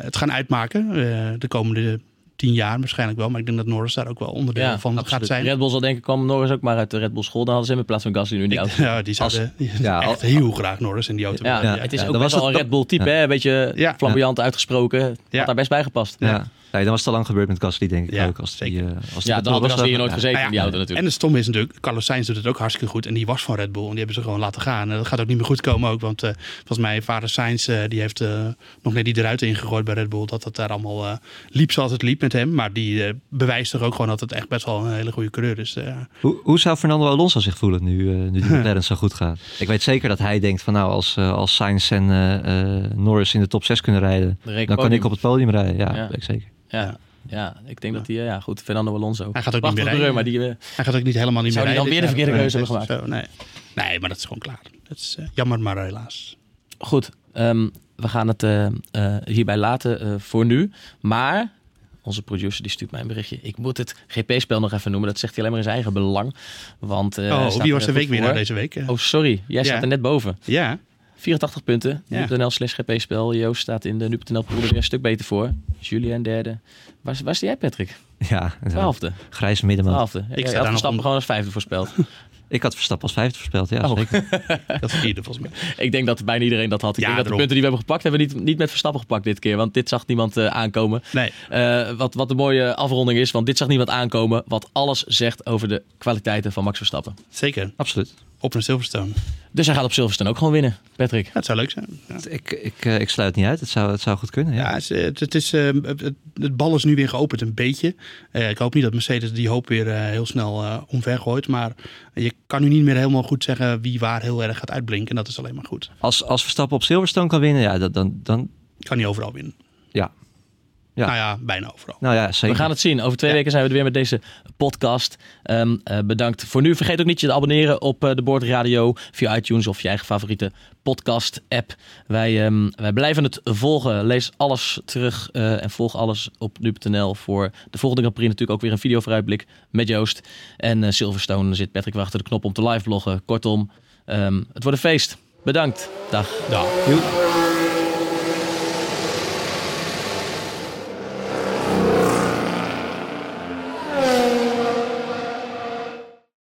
het gaan uitmaken. Eh, de komende tien jaar waarschijnlijk wel. Maar ik denk dat Norris daar ook wel onderdeel van gaat zijn. Red Bull zal denken, kwam Norris ook maar uit de Red Bull school. Dan hadden ze hem in plaats van Gasly nu in die auto. Ja, die zouden die ja, echt heel graag Norris in die auto Ja, het is Ja, ook best was wel een Red Bull type, Ja. hè? Een beetje Ja. flamboyant uitgesproken. Had daar best bij gepast. Ja. Nee, dan was het al lang gebeurd met Gasly, denk ik Ja, ook. Als die, zeker. eh, als Ja, dan had was, Gasly hier nooit ja. gezeten Nou ja, in die auto En natuurlijk. het stomme is natuurlijk, Carlos Sainz doet het ook hartstikke goed. En die was van Red Bull. En die hebben ze gewoon laten gaan. En dat gaat ook niet meer goed komen ook. Want eh, volgens mij, vader Sainz, eh, die heeft nog net die eruit ingegooid bij Red Bull. Dat het daar allemaal eh, liep zoals het liep met hem. Maar die eh, bewijst toch ook gewoon dat het echt best wel een hele goede coureur is. eh. Hoe, hoe zou Fernando Alonso zich voelen nu, eh, nu die McLaren zo goed gaat? Ik weet zeker dat hij denkt van nou, als, eh, als Sainz en Norris in de top 6 kunnen rijden, Dan kan ik op het podium rijden. Ja, Ja. dat weet ik zeker. Ja. Ja, ik denk dat hij, ja goed, Fernando Alonso. Hij gaat ook niet meer Prachtige rijden. maar die, eh, hij gaat ook niet helemaal niet Zou meer die dan rijden weer de verkeerde keuze hebben Zo, nee. nee, maar dat is gewoon klaar. Dat is eh, jammer, maar helaas. Goed, ehm, we gaan het eh, eh, hierbij laten eh, voor nu. Maar onze producer die stuurt mij een berichtje. Ik moet het GP-spel nog even noemen. Dat zegt hij alleen maar in zijn eigen belang. Want, eh, hij oh, wie was de weekwinnaar voor. deze week? eh? Oh, sorry. Jij Ja. staat er net boven. Ja, 84 punten. Ja. Nu.nl slash GP-spel. Joost staat in de Nu.nl pool er weer een stuk beter voor. Julian derde. Waar, waar sta jij, Patrick? Ja. Twaalfde. grijze middenman. Twaalfde. Ik had Verstappen om- gewoon als vijfde voorspeld. Ik had Verstappen als vijfde voorspeld, ja Oh. zeker. dat is vierde volgens mij. ik denk dat bijna iedereen dat had. Ik Ja, denk dat de punten die we hebben gepakt, hebben we niet, niet met Verstappen gepakt dit keer. Want dit zag niemand eh, aankomen. Nee, Eh, wat, wat een mooie afronding is, want dit zag niemand aankomen. Wat alles zegt over de kwaliteiten van Max Verstappen. zeker. Absoluut. Op een Silverstone. Dus hij gaat op Silverstone ook gewoon winnen, Patrick. Ja, het zou leuk zijn. Ja. Ik, ik, eh, ik sluit het niet uit. Het zou, het zou goed kunnen. Ja. Ja, het, is, het, het is, eh, het, het bal is nu weer geopend een beetje. Eh, ik hoop niet dat Mercedes die hoop weer eh, heel snel eh omver gooit. Maar je kan nu niet meer helemaal goed zeggen wie waar heel erg gaat uitblinken. En dat is alleen maar goed. Als, als Verstappen op Silverstone kan winnen, ja, dat, dan, dan, Kan niet overal winnen. ja. Ja. Nou ja, bijna overal. Nou ja, zeker. We gaan het zien. Over twee weken zijn we er weer met deze podcast. Ehm, eh, bedankt voor nu. Vergeet ook niet je te abonneren op eh, de Boordradio via iTunes of je eigen favoriete podcast-app. Wij, ehm, wij blijven het volgen. Lees alles terug eh, en volg alles op nu.nl voor de volgende Grand Prix. Natuurlijk ook weer een video vooruitblik met Joost. En eh, Silverstone zit Patrick weer achter de knop om te live bloggen. Kortom, ehm, het wordt een feest. Bedankt. Dag. Dag. Joep.